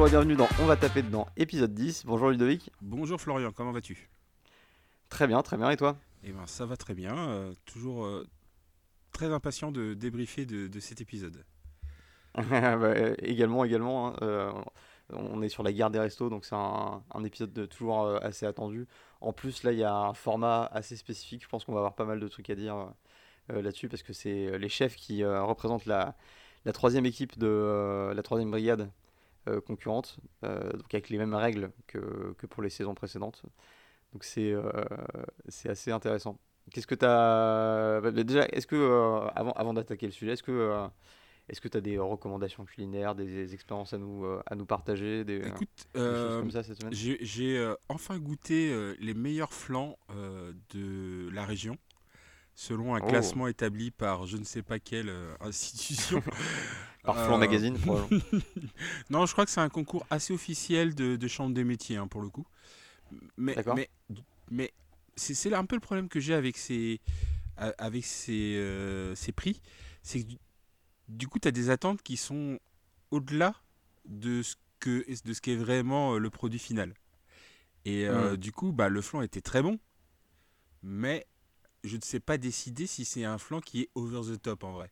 Bonjour et bienvenue dans On va taper dedans, épisode 10. Bonjour Ludovic. Bonjour Florian, comment vas-tu? Très bien, très bien, et toi? Eh ben ça va très bien, euh, toujours euh, très impatient de débriefer de, de cet épisode. Bah, Également, également. hein, euh, on est sur la guerre des restos, donc c'est un, un épisode de- toujours assez attendu. En plus, là, il y a un format assez spécifique. Je pense qu'on va avoir pas mal de trucs à dire là-dessus, parce que c'est les chefs qui représentent la, la troisième équipe de la troisième brigade euh, concurrente, euh, donc avec les mêmes règles que, que pour les saisons précédentes. Donc c'est euh, c'est assez intéressant. Qu'est-ce que tu as... Déjà, est-ce que, avant, avant d'attaquer le sujet, est-ce que est-ce que tu as des recommandations culinaires, des expériences à nous, euh, à nous partager, des, Écoute, des choses comme ça cette semaine? j'ai euh, enfin goûté les meilleurs flancs euh, de la région, selon un Oh, classement établi par je ne sais pas quelle euh, institution. par Flan Euh, Magazine, probablement. non, je crois que c'est un concours assez officiel de, de chambre des métiers, hein, pour le coup. Mais, D'accord. mais, mais c'est un peu le problème que j'ai avec ces, a- avec ces, euh, ces prix. C'est que du, du coup, tu as des attentes qui sont au-delà de ce que de ce qu'est vraiment le produit final. Et euh, Mm. du coup, bah, le flan était très bon, mais je ne sais pas décider si c'est un flan qui est over the top en vrai.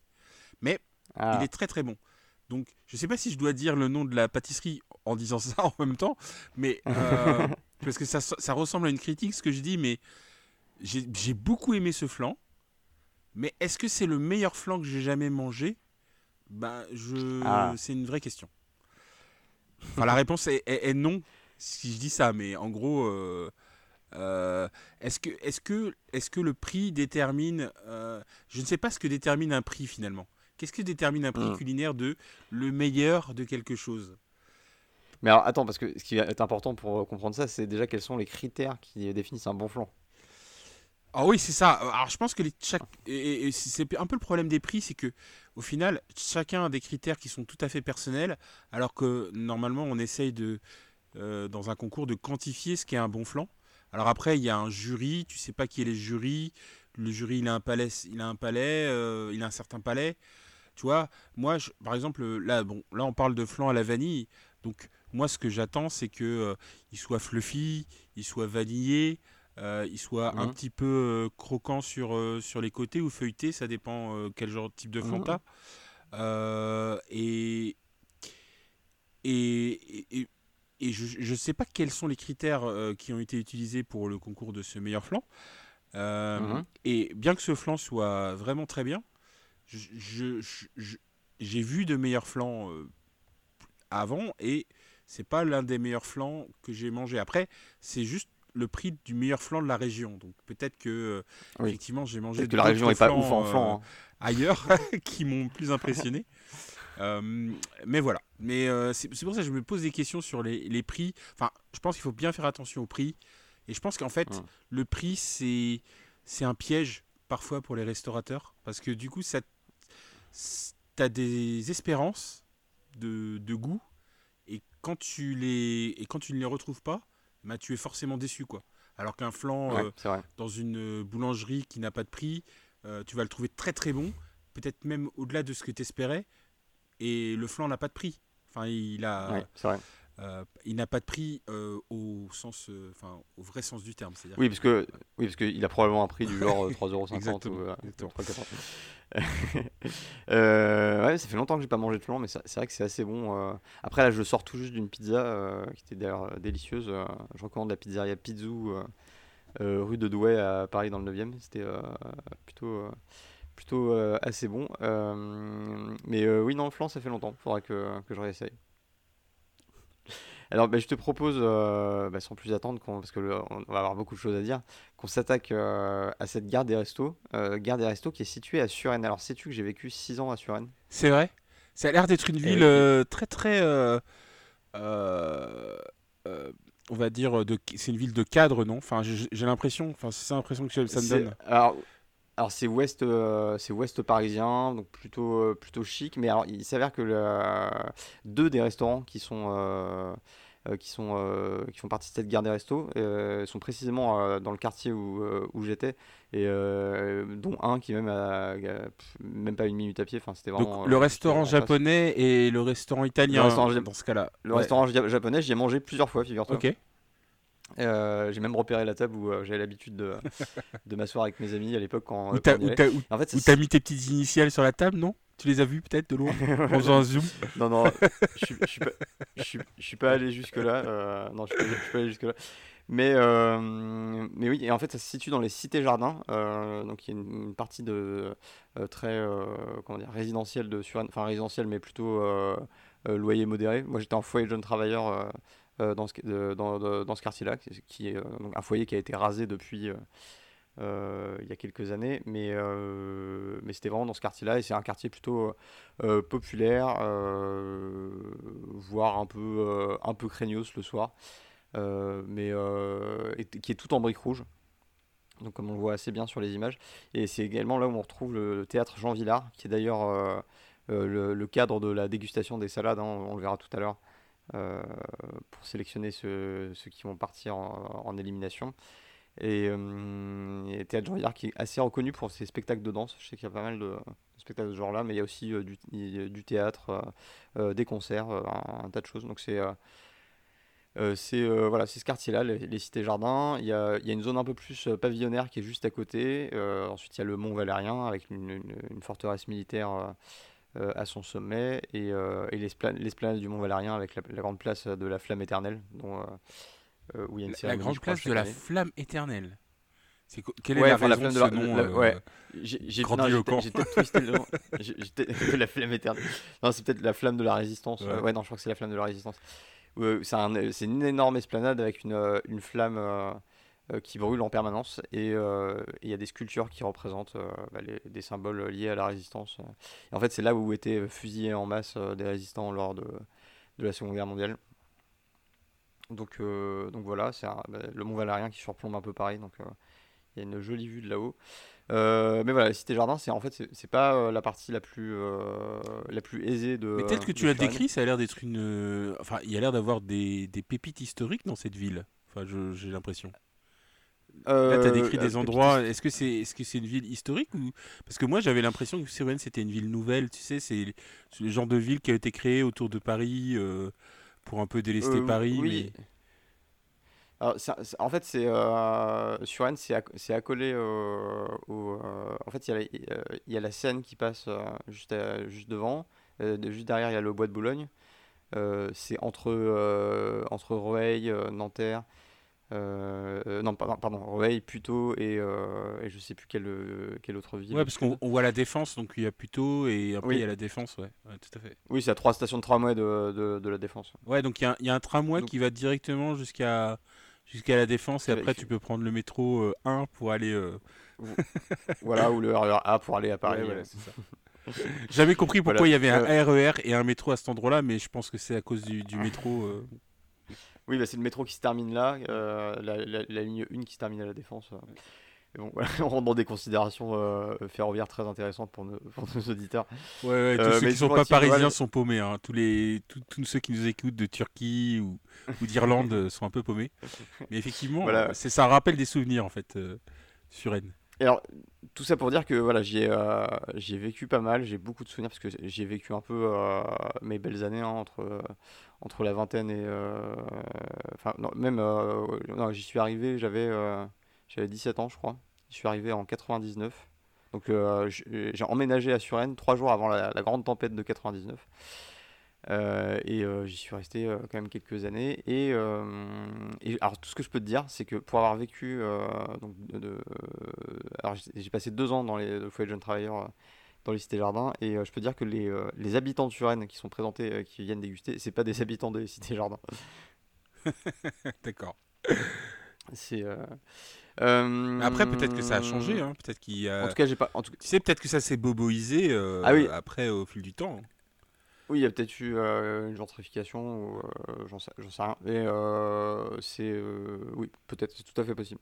Mais Ah, il est très très bon. Donc, je sais pas si je dois dire le nom de la pâtisserie en disant ça en même temps, mais euh, parce que ça, ça ressemble à une critique ce que je dis, mais j'ai beaucoup aimé ce flan. Mais est-ce que c'est le meilleur flan que j'ai jamais mangé? Ben, je, Ah. c'est une vraie question. Enfin, la réponse est, est- est non si je dis ça, mais en gros, euh, euh, est-ce que, est-ce que, est-ce que le prix détermine euh, Je ne sais pas ce que détermine un prix finalement. Qu'est-ce que détermine un prix Mm. culinaire de le meilleur de quelque chose? Mais alors, attends, parce que ce qui est important pour euh, comprendre ça, c'est déjà quels sont les critères qui définissent un bon flan. Ah oui, c'est ça. Alors je pense que les, chaque, et, c'est un peu le problème des prix, c'est que au final, chacun a des critères qui sont tout à fait personnels, alors que normalement on essaye de, euh, dans un concours, de quantifier ce qu'est un bon flan. Alors après, il y a un jury, tu sais pas qui est les jurys. Le jury, il a un palais, il a un palais, euh, il a un certain palais. Tu vois, moi, je- par exemple, là, bon, là, on parle de flan à la vanille. Donc, moi, ce que j'attends, c'est que euh, il soit fluffy, il soit vanillé, euh, il soit un Mhm. petit peu croquant sur, sur les côtés ou feuilleté, ça dépend quel genre de type de flan t'as. Et et, et, et- et je ne sais pas quels sont les critères euh, qui ont été utilisés pour le concours de ce meilleur flan. Euh, Mhm. Et bien que ce flan soit vraiment très bien, j'ai vu de meilleurs flans euh, avant et c'est pas l'un des meilleurs flans que j'ai mangé. Après, c'est juste le prix du meilleur flan de la région. Donc peut-être que Oui. effectivement j'ai mangé que la région est pas ouf en flans, flan. euh, hein. ailleurs qui m'ont plus impressionné. Euh, mais voilà. Mais euh, c'est pour ça que je me pose des questions sur les, les prix. Enfin, je pense qu'il faut bien faire attention au prix. Et je pense qu'en fait, le prix, c'est c'est un piège parfois pour les restaurateurs. Parce que du coup, ça tu as des espérances de, de goût. Et quand, tu les, et quand tu ne les retrouves pas, bah, tu es forcément déçu. quoi. Alors qu'un flan Ouais, euh, dans une boulangerie qui n'a pas de prix, tu vas le trouver très très bon, peut-être même au-delà de ce que tu espérais, et le flan n'a pas de prix. Enfin, il a, Ouais, c'est vrai. euh, il n'a pas de prix euh, au sens, euh, enfin, au vrai sens du terme. Oui, parce que oui, parce qu'il a probablement un prix du genre euh, 3,50€ Exactement, ou exactement. 3,80€. Ouais, ça fait longtemps que j'ai pas mangé de flan, mais c'est vrai que c'est assez bon. Après, là, je sors tout juste d'une pizza qui était d'ailleurs délicieuse. Je recommande la pizzeria Pizzou, rue de Douai à Paris dans le 9e. C'était plutôt, plutôt euh, assez bon. Euh, mais euh, oui, non, le flan, ça fait longtemps. Faudra que, que je réessaye. Alors, bah, je te propose, euh, bah, sans plus attendre, parce que le- on va avoir beaucoup de choses à dire, qu'on s'attaque euh, à cette gare des restos. Euh, gare des restos qui est située à Suresnes. Alors, sais-tu que j'ai vécu 6 ans à Suresnes? C'est vrai. Ça a l'air d'être une Eh ville oui. très très, on va dire, de, c'est une ville de cadre, non? Enfin, j'ai l'impression, enfin, c'est l'impression que ça me donne. Alors, alors c'est ouest, euh, c'est ouest parisien, donc plutôt, euh, plutôt chic. Mais alors, il s'avère que le- deux des restaurants qui sont, euh, qui, sont, qui font partie de cette gare des restos, sont précisément dans le quartier où, où j'étais, et dont un qui même a, même pas une minute à pied. Enfin, c'était vraiment. Donc, le restaurant japonais et le restaurant italien dans ce cas-là. Le restaurant japonais, j'y ai mangé plusieurs fois, figure-toi. Ok. Euh, j'ai même repéré la table où euh, j'avais l'habitude de, de m'asseoir avec mes amis à l'époque quand. Où t'as en fait, mis tes petites initiales sur la table, non? Tu les as vues peut-être de loin? En faisant un zoom? Non, non, je suis pas, je suis pas allé jusque-là. Euh, non, je suis pas, suis pas allé jusque-là. Mais, mais oui, et en fait, ça se situe dans les cités-jardins. donc, il y a une, partie de très comment dire, résidentielle de Suresnes, enfin résidentielle, mais plutôt loyer modéré. Moi, j'étais en foyer de jeunes travailleurs euh, dans ce, dans, ce quartier-là, qui est euh, un foyer qui a été rasé depuis euh, il y a quelques années, mais, c'était vraiment dans ce quartier-là, et c'est un quartier plutôt populaire, voire un peu, un craignos le soir, mais qui est tout en briques rouges. Donc comme on le voit assez bien sur les images. Et c'est également là où on retrouve le, théâtre Jean Villard, qui est d'ailleurs le, cadre de la dégustation des salades, hein, on, le verra tout à l'heure. Euh, pour sélectionner ceux, qui vont partir en, élimination. Et, euh, Théâtre Jean qui est assez reconnu pour ses spectacles de danse. Je sais qu'il y a pas mal de, spectacles de ce genre-là, mais il y a aussi euh, du, théâtre, euh, des concerts, un, tas de choses. Donc c'est c'est voilà, ce quartier-là, les, cités jardins. Il y, a, y, a, une zone un peu plus pavillonnaire qui est juste à côté. ensuite, il y a le Mont Valérien avec une forteresse militaire euh, à son sommet et, euh, et l'esplanade du Mont Valérien avec la, grande place de la Flamme éternelle, dont, euh, où il y a une La, la grande place de la Flamme éternelle. C'est quelle est la raison la flamme de, la, nom, ouais. J'ai peut-être twisté le nom. la flamme éternelle. Non, c'est peut-être la flamme de la résistance. Ouais. ouais, non, je crois que c'est la flamme de la résistance. c'est une énorme esplanade avec une, une flamme qui brûle en permanence euh, et il y a des sculptures qui représentent euh, bah, des symboles liés à la résistance. Et en fait, c'est là où étaient fusillés en masse des résistants lors de, de, la Seconde Guerre mondiale. Donc, donc voilà, c'est bah, le Mont Valérien qui surplombe un peu Paris, donc il y a une jolie vue de là-haut. mais voilà, la cité jardin, c'est en fait c'est pas la partie la plus la plus aisée de. Mais tel que tu l'as décrit, ça a l'air d'être une. Enfin, il y a l'air d'avoir des, des, pépites historiques dans cette ville. Enfin, j'ai l'impression. Là, tu as décrit des euh, endroits. Est-ce que c'est est -ce c'est une ville historique ou Parce que moi, j'avais l'impression que Suresnes, c'était une ville nouvelle. Tu sais, c'est le genre de ville qui a été créée autour de Paris euh, pour un peu délester euh, Paris. Oui. Alors, en fait, c'est euh, c'est accolé au. en fait, il y, y, a la Seine qui passe juste, juste devant. juste derrière, il y a le Bois de Boulogne. c'est entre, entre Rueil, Nanterre. Euh, euh, non, pardon, pardon plutôt et, euh, et je sais plus quelle, quelle autre ville. Ouais, parce qu'on voit la Défense, donc il y a plutôt et après il y a la Défense, ouais, tout à fait. Oui, c'est à trois stations de tramway de, de, de la Défense. Ouais, donc il y, a, y a un tramway qui va directement jusqu'à jusqu'à la Défense et après tu peux prendre le métro 1 pour aller. voilà, ou le RER A pour aller à Paris. J'avais compris pourquoi il y avait un RER et un métro à cet endroit-là, mais je pense que c'est à cause du, du métro. Oui, bah, c'est le métro qui se termine là, euh, la, ligne 1 qui se termine à la Défense. bon, on rentre dans des considérations euh, ferroviaires très intéressantes pour nos, auditeurs. Ouais, ouais tous euh, ceux qui ne sont pas parisiens sont paumés. Hein. Tous, les, tous ceux qui nous écoutent de Turquie ou, ou d'Irlande sont un peu paumés. Mais effectivement, voilà. ça rappelle des souvenirs en fait sur Rennes. Alors, tout ça pour dire que voilà, j'y ai, ai, vécu pas mal, j'ai beaucoup de souvenirs parce que j'ai vécu un peu mes belles années hein, entre, entre la vingtaine et. Euh, enfin, même. Euh, non, j'y suis arrivé, j'avais euh, j'avais 17 ans, je crois. Je suis arrivé en 99. Donc, j'ai emménagé à Suresnes trois jours avant la, grande tempête de 99. Et j'y suis resté quand même quelques années. Et, alors, tout ce que je peux te dire, c'est que pour avoir vécu. donc, de, alors, j'ai passé deux ans dans les, le foyer de jeunes travailleurs dans les cités jardins. Et euh, je peux dire que les, euh, les habitants de Suresnes qui sont présentés, euh, qui viennent déguster, c'est pas des habitants des cités jardins. D'accord. C'est. Après, peut-être que ça a changé. Hein. Peut-être qu'il y a. En tout cas, j'ai pas. En tout... Tu sais, peut-être que ça s'est boboisé ah oui. après au fil du temps. Oui, il y a peut-être eu une gentrification, ou j'en sais, sais, rien. Et c'est. oui, peut-être, c'est tout à fait possible.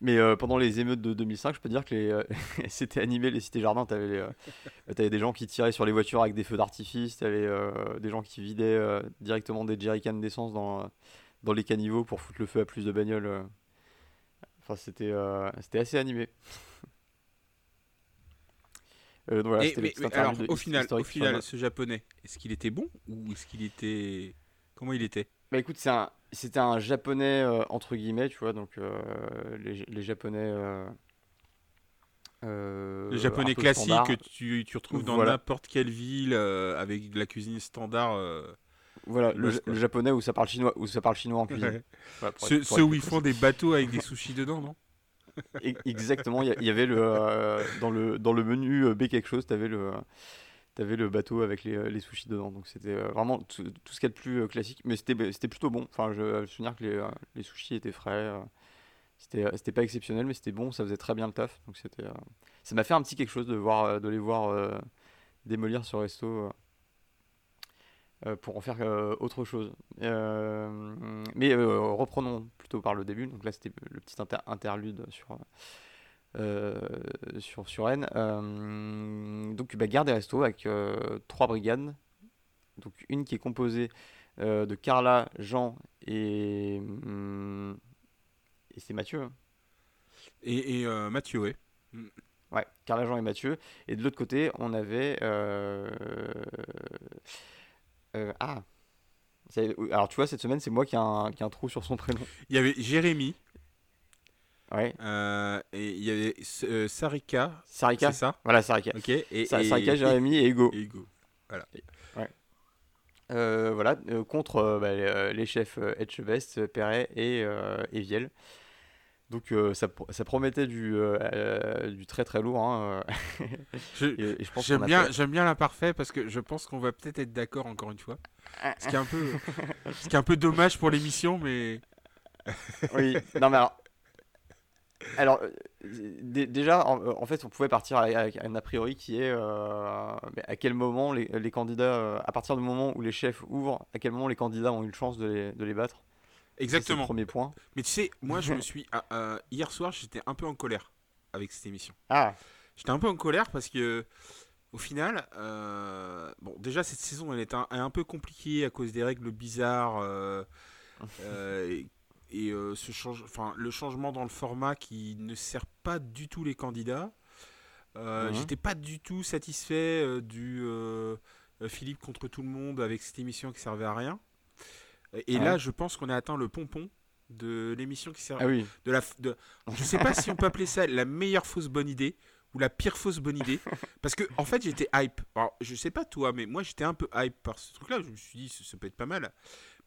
Mais euh, pendant les émeutes de 2005, je peux dire que les, euh, c'était animé les cités jardins. T'avais, euh, t'avais des gens qui tiraient sur les voitures avec des feux d'artifice. T'avais euh, des gens qui vidaient euh, directement des jerrycans d'essence dans, dans les caniveaux pour foutre le feu à plus de bagnoles. euh. Enfin, c'était, euh, c'était assez animé. Euh, voilà, Et- c'était mais, mais alors, au final, au ce japonais, est-ce qu'il était bon ou est-ce qu'il était. Comment il était? Bah écoute, c'est un, c'était un japonais euh, entre guillemets, tu vois, donc euh, les, les japonais. Le japonais classique standard. que tu, tu retrouves dans Voilà. n'importe quelle ville euh, avec de la cuisine standard. euh, Voilà, le, japonais où ça parle chinois, où ça parle chinois en cuisine. ouais. Ceux, ceux où ils font des bateaux avec des sushis dedans, non? Exactement, il y, avait le euh, dans le dans le menu euh, B quelque chose, t'avais le t'avais le bateau avec les, euh, les sushis dedans. Donc c'était vraiment tout, ce qu'il y a de plus classique, mais c'était c'était plutôt bon. Enfin, je, me souviens que les, les sushis étaient frais. c'était pas exceptionnel, mais c'était bon, ça faisait très bien le taf. Donc c'était ça m'a fait un petit quelque chose de voir de les voir démolir ce resto. Euh, pour en faire euh, autre chose. Euh, mais reprenons plutôt par le début. Donc là, c'était le petit inter- interlude sur, euh, sur, sur Rennes. Euh, donc, bah, gare des restos avec euh, trois brigades. Donc, une qui est composée de Carla, Jean et, hum, et c'est Mathieu. hein. Et, et, Mathieu, ouais. Ouais, Carla, Jean et Mathieu. Et de l'autre côté, on avait. Euh, euh, ah! C'est- Alors, tu vois, cette semaine, c'est moi qui ai, un, qui ai un trou sur son prénom. Il y avait Jérémy Ouais, euh, et il y avait euh, Sarika, Sarika. c'est ça? Voilà, Sarika. Ok. Et, Sa- et- Sarika, Jérémy et Hugo. et Hugo. Euh, voilà, euh, contre euh, bah, les, euh, chefs euh, Etchebest, Perret et, euh, et Viel. Donc euh, ça, pro- ça promettait du, euh, euh, du très très lourd. hein, J'aime bien, fait- j'aime bien l'imparfait parce que je pense qu'on va peut-être être d'accord encore une fois. Ce qui est un peu, ce qui est un peu dommage pour l'émission, mais Oui, non mais alors. Alors, dé- déjà, en, en fait, on pouvait partir avec un a priori qui est euh, à quel moment les, les candidats, à partir du moment où les chefs ouvrent, à quel moment les candidats ont eu une chance de les, de les battre? Le exactement. premier point. Mais tu sais, moi je me suis hier soir, j'étais un peu en colère avec cette émission. Ah, J'étais un peu en colère parce que au final, euh, bon déjà cette saison elle est un, peu compliquée à cause des règles bizarres euh, euh, et, et, ce change, enfin le changement dans le format qui ne sert pas du tout les candidats. J'étais pas du tout satisfait du Philippe contre tout le monde avec cette émission qui servait à rien. Et Ouais. là, je pense qu'on a atteint le pompon de l'émission qui sert ah oui. de la de je sais pas si on peut appeler ça la meilleure fausse bonne idée ou la pire fausse bonne idée parce que en fait j'étais hype alors je sais pas toi mais moi j'étais un peu hype par ce truc là je me suis dit ça, ça peut être pas mal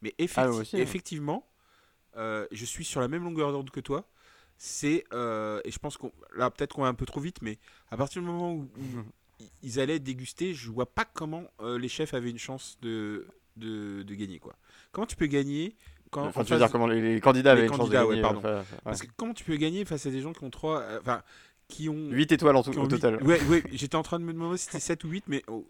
mais effecti- Ah, aussi, hein. effectivement euh, je suis sur la même longueur d'onde que toi c'est euh, et je pense qu'on là peut-être qu'on va un peu trop vite mais à partir du moment où, ils allaient déguster je vois pas comment euh, les chefs avaient une chance de, de de gagner quoi comment tu peux gagner quand Enfin, tu veux dire comment les, les candidats les avaient une chance de candidats, ouais, gagner. pardon. enfin, ouais. parce que comment tu peux gagner face à des gens qui ont trois. euh, Enfin, qui ont. 8 étoiles en tout, au total. Ouais, ouais, j'étais en train de me demander si c'était 7 ou 8, mais oh,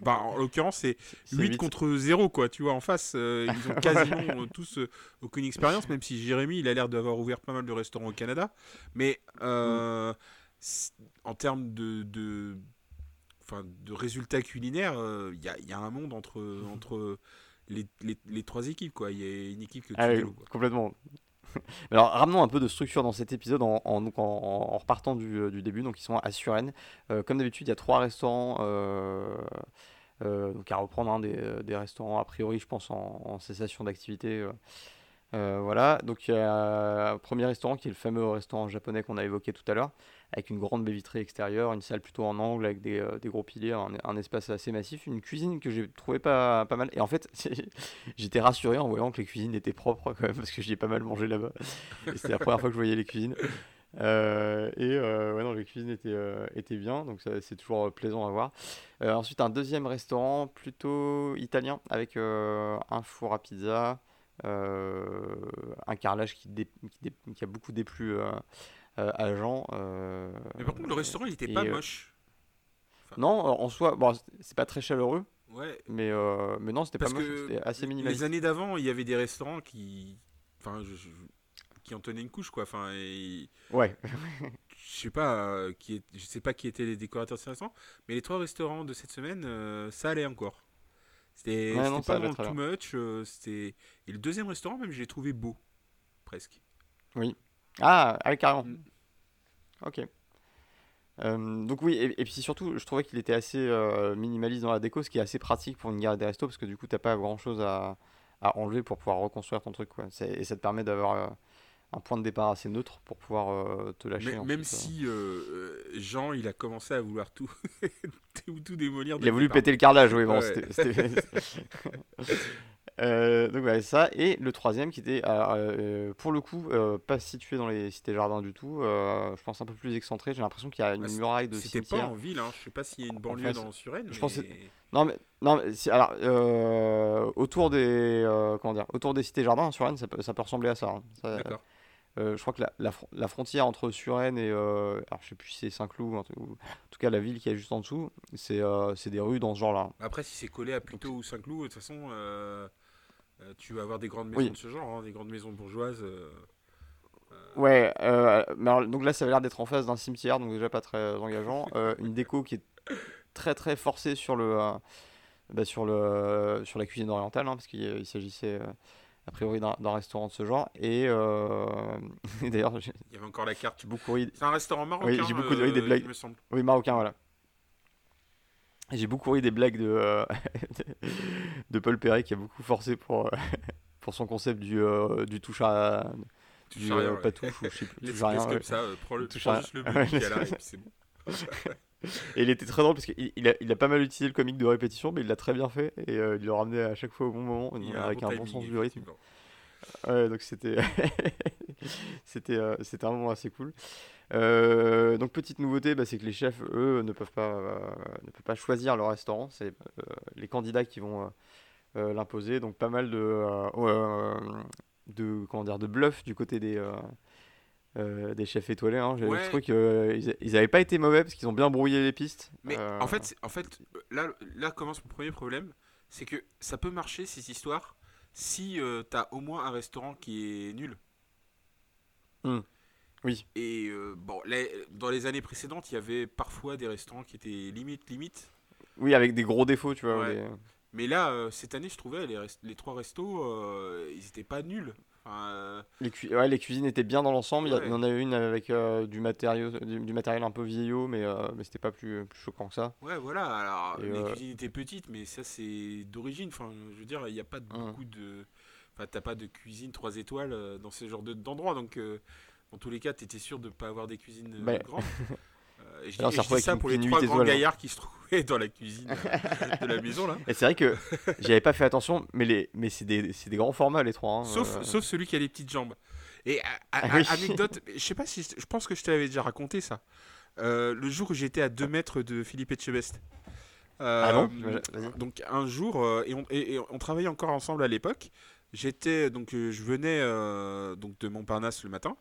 bah, en l'occurrence, c'est C'est 8 huit. contre 0, quoi. Tu vois, en face, euh, ils ont quasiment euh, tous aucune expérience, même si Jérémy, il a l'air d'avoir ouvert pas mal de restaurants au Canada. Mais c'est- en termes de. de Enfin, de résultats culinaires, euh, il y, a, il y a un monde entre, entre les, les, les trois équipes, quoi. Il y a une équipe que tu Ah oui, quoi. complètement. Alors, ramenons un peu de structure dans cet épisode en, en, donc en- en repartant du, euh, du début. Donc, ils sont à Suresnes. Euh, comme d'habitude, il y a trois restaurants euh, euh, donc à reprendre hein, des, euh, des restaurants a priori, je pense, en, cessation d'activité. euh. Euh, voilà, donc il y a un premier restaurant qui est le fameux restaurant japonais qu'on a évoqué tout à l'heure, avec une grande baie vitrée extérieure, une salle plutôt en angle avec des, euh, des gros piliers, un, espace assez massif, une cuisine que j'ai trouvé pas, pas mal. Et en fait, j'étais rassuré en voyant que les cuisines étaient propres quand même, parce que j'y ai pas mal mangé là-bas. C'était la première fois que je voyais les cuisines. Euh, et euh, ouais, non, les cuisines étaient, euh, étaient bien, donc c'est toujours plaisant à voir. Ensuite, un deuxième restaurant plutôt italien avec un four à pizza, un carrelage qui, qui a beaucoup déplu euh, Jean. euh, Mais par contre, le restaurant, il était pas euh, moche. Non, en soi, bon, c'est pas très chaleureux, Ouais, mais, mais non, c'était pas Parce moche, que c'était assez minimaliste. Les années d'avant, il y avait des restaurants qui. Enfin, je, je- qui en tenait une couche, quoi. Enfin, et... Ouais. je sais pas euh, qui est, je sais pas qui étaient les décorateurs de ce restaurant, mais les trois restaurants de cette semaine, euh, ça allait encore. C'était Ouais, pas vraiment too much. euh, c'était et le deuxième restaurant même, je l'ai trouvé beau, presque. Ah, ah, carrément. Mm. Ok. Euh, donc oui, et, et puis surtout, je trouvais qu'il était assez euh, minimaliste dans la déco, ce qui est assez pratique pour une gare des restos, parce que du coup, t'as pas grand-chose à, à enlever pour pouvoir reconstruire ton truc, quoi. Et ça te permet d'avoir euh, un point de départ assez neutre pour pouvoir te lâcher. Mais- même si Jean, il a commencé à vouloir tout, tout, démolir. Il a voulu départ. péter le carrelage, oui, bon, Ouais. c'était... Euh, donc voilà, ça. Et le troisième qui était, alors, euh, pour le coup, euh, pas situé dans les cités-jardins du tout, je pense un peu plus excentré. J'ai l'impression qu'il y a une Ah, c- muraille de C'était pas en ville, hein. je sais pas s'il y a une banlieue dans Suresnes. Je pense Non mais non mais si- alors autour des comment dire autour des cités jardins sur Rennes ça peut, ça peut ressembler à ça, hein. Ça, D'accord. je crois que la, la, fron- la frontière entre Suresnes et alors je sais plus si c'est Saint-Cloud en tout cas la ville qui est juste en dessous c'est des rues dans ce genre-là. Après, si c'est collé à Puteaux ou Saint-Cloud, de toute façon, tu vas avoir des grandes maisons Oui. de ce genre, hein, des grandes maisons bourgeoises. euh, Ouais euh, mais alors, donc là ça avait l'air d'être en face d'un cimetière donc déjà pas très engageant Euh, une déco qui est très très forcée sur le euh, bah, sur le sur la cuisine orientale hein, parce qu'il il s'agissait euh, a priori d'un restaurant de ce genre et, euh, et d'ailleurs Il y avait encore la carte. j'ai beaucoup ri C'est un restaurant marocain, Oui, j'ai beaucoup ri des euh, blagues. il me semble. Oui, marocain, voilà. J'ai beaucoup ri des blagues de, euh, de Paul Perret qui a beaucoup forcé pour, euh, pour son concept du, euh, du touche à. Touche du rien, euh, ouais. pas touche ou je sais plus, touche à rien. laisse ouais. comme ça, euh, prends, le, Touche prends juste le but qu'il y a là, et puis c'est bon. Et il était très drôle parce qu'il il a, il a pas mal utilisé le comique de répétition, mais il l'a très bien fait et euh, il le ramenait à chaque fois au bon moment, avec un bon sens du rythme. Ouais, donc c'était c'était c'était un moment assez cool. Euh, donc petite nouveauté, bah, c'est que les chefs, eux, ne peuvent pas euh, ne peuvent pas choisir leur restaurant. C'est euh, les candidats qui vont l'imposer. Donc pas mal de de comment dire de bluff du côté des des chefs étoilés. Hein. J'ai Ouais. qu'ils ils avaient pas été mauvais parce qu'ils ont bien brouillé les pistes. Mais en fait, en fait là, là commence mon premier problème. C'est que ça peut marcher, ces histoires, si tu t'as au moins un restaurant qui est nul. Hmm. Oui. Et euh, bon, les- dans les années précédentes, il y avait parfois des restaurants qui étaient limite, limite. oui, avec des gros défauts, tu vois. Ouais. Mais là, euh, cette année, je trouvais les, les trois restos, euh, ils étaient pas nuls. Enfin, Les, cui- ouais, les cuisines étaient bien dans l'ensemble. Il y a- Ouais. il y en avait une avec du, matériau, du, du matériel un peu vieillot, mais, mais c'était pas plus, plus choquant que ça. ouais, voilà. Alors, Et, les cuisines étaient petites, mais ça, c'est d'origine. Enfin, je veux dire, il n'y a pas de- Hum. beaucoup de. Enfin, t'as pas de cuisine 3 étoiles dans ce genre de- d'endroit. donc, dans tous les cas, t'étais sûr de pas avoir des cuisines euh, Bah. grandes. Euh, je dis, Alors, ça je dis pour les trois grands gaillards qui se trouvaient dans la cuisine euh, de la maison, là. Et c'est vrai que j'avais pas fait attention, mais, les, mais c'est des, grands formats les trois. hein, Sauf, euh, sauf celui qui a les petites jambes. Et Ah oui. anecdote, je sais pas si je pense que je te l'avais déjà raconté ça. Euh, le jour où j'étais à 2 mètres de Philippe Etchebest. Ah non. Donc un jour, et, on, et- et on travaillait encore ensemble à l'époque. J'étais donc je venais donc de Montparnasse le matin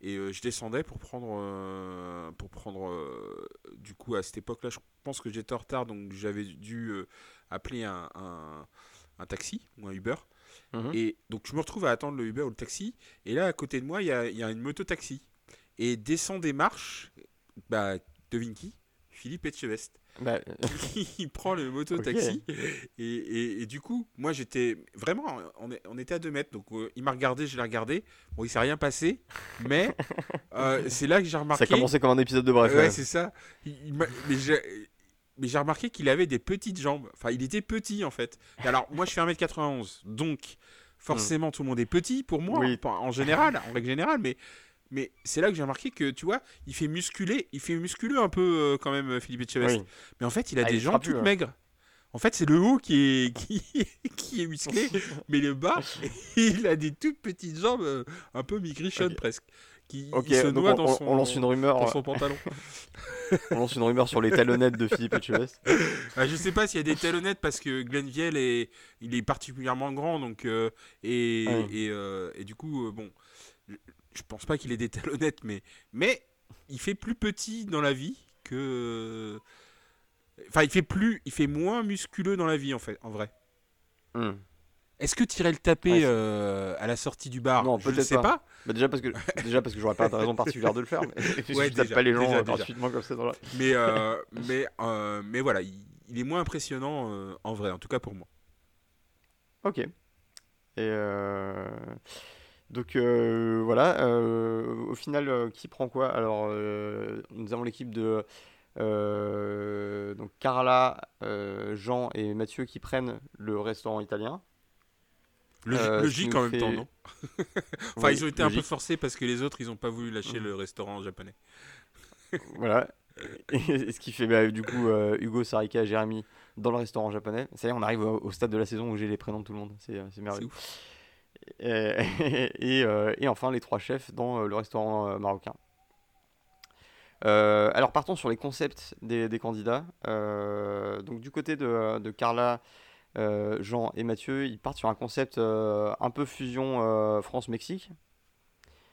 et euh, je descendais pour prendre euh, pour prendre euh, du coup à cette époque-là, je pense que j'étais en retard donc j'avais dû appeler un, un, un taxi ou un Uber. Mhm. Et donc je me retrouve à attendre le Uber ou le taxi. Et là, à côté de moi, il y a, y a une moto-taxi. Et descend des marches, bah, devine qui? Philippe Etchebest. Bah, il prend le moto-taxi. Et, et- et du coup, moi j'étais vraiment, on, est- on était à 2 mètres. Donc euh, il m'a regardé, je l'ai regardé. Bon, il s'est rien passé. Mais euh, c'est là que j'ai remarqué. ça commençait comme un épisode de Bref. Ouais, ouais. c'est ça. Il- il m'a- mais j'ai remarqué qu'il avait des petites jambes. Enfin, il était petit en fait. Et alors, moi je fais 1m91. Donc, forcément, tout le monde est petit pour moi, Oui. en, en général, en règle générale. Mais, mais c'est là que j'ai remarqué que, tu vois, il fait musculer, il fait musculeux un peu euh, quand même, Philippe Etchebest. Oui. Mais en fait, il a Ah, des jambes toutes ouais. maigres. En fait, c'est le haut qui est, qui, qui est musclé, mais le bas, il a des toutes petites jambes, euh, un peu migrichonnes presque. Qui, se noie on, dans on- son, on lance une rumeur, dans son pantalon. on lance une rumeur sur les talonnettes de Philippe Etchebest. Ah, je sais pas s'il y a des talonnettes parce que Glenville est, il est particulièrement grand donc euh, et, Ouais. et, euh, et du coup euh, bon, je, pense pas qu'il ait des talonnettes mais mais il fait plus petit dans la vie que enfin il fait plus il fait moins musculeux dans la vie en fait en vrai. Hmm. Est-ce que tu irais le taper Ouais, euh, à la sortie du bar? Non, Je ne sais pas. pas. Bah, déjà parce que déjà parce que j'aurais pas de raison particulière de le faire. Mais Ouais, je tape déjà, pas les gens déjà, déjà. gratuitement comme ça dans la. Mais, euh, mais, euh, mais voilà, il, il est moins impressionnant en vrai, en tout cas pour moi. Ok. Et donc euh, voilà. euh, au final, euh, qui prend quoi? Alors nous avons l'équipe de donc Carla, Jean et Mathieu qui prennent le restaurant italien. Logique en même fait- temps, non? Enfin, Oui, ils ont été un peu forcés parce que les autres, ils n'ont pas voulu lâcher Mhm. le restaurant japonais. Voilà. Et ce qui fait bah, du coup Hugo, Sarika et Jérémy dans le restaurant japonais. Ça y est, on arrive au, au stade de la saison où j'ai les prénoms de tout le monde. C'est c'est C'est merveilleux. Et, et, euh, et enfin les trois chefs dans euh, le restaurant euh, marocain. Euh, alors partons sur les concepts des, des candidats. Euh, donc du côté de, de Carla, euh, Jean et Mathieu, ils partent sur un concept un peu fusion France-Mexique.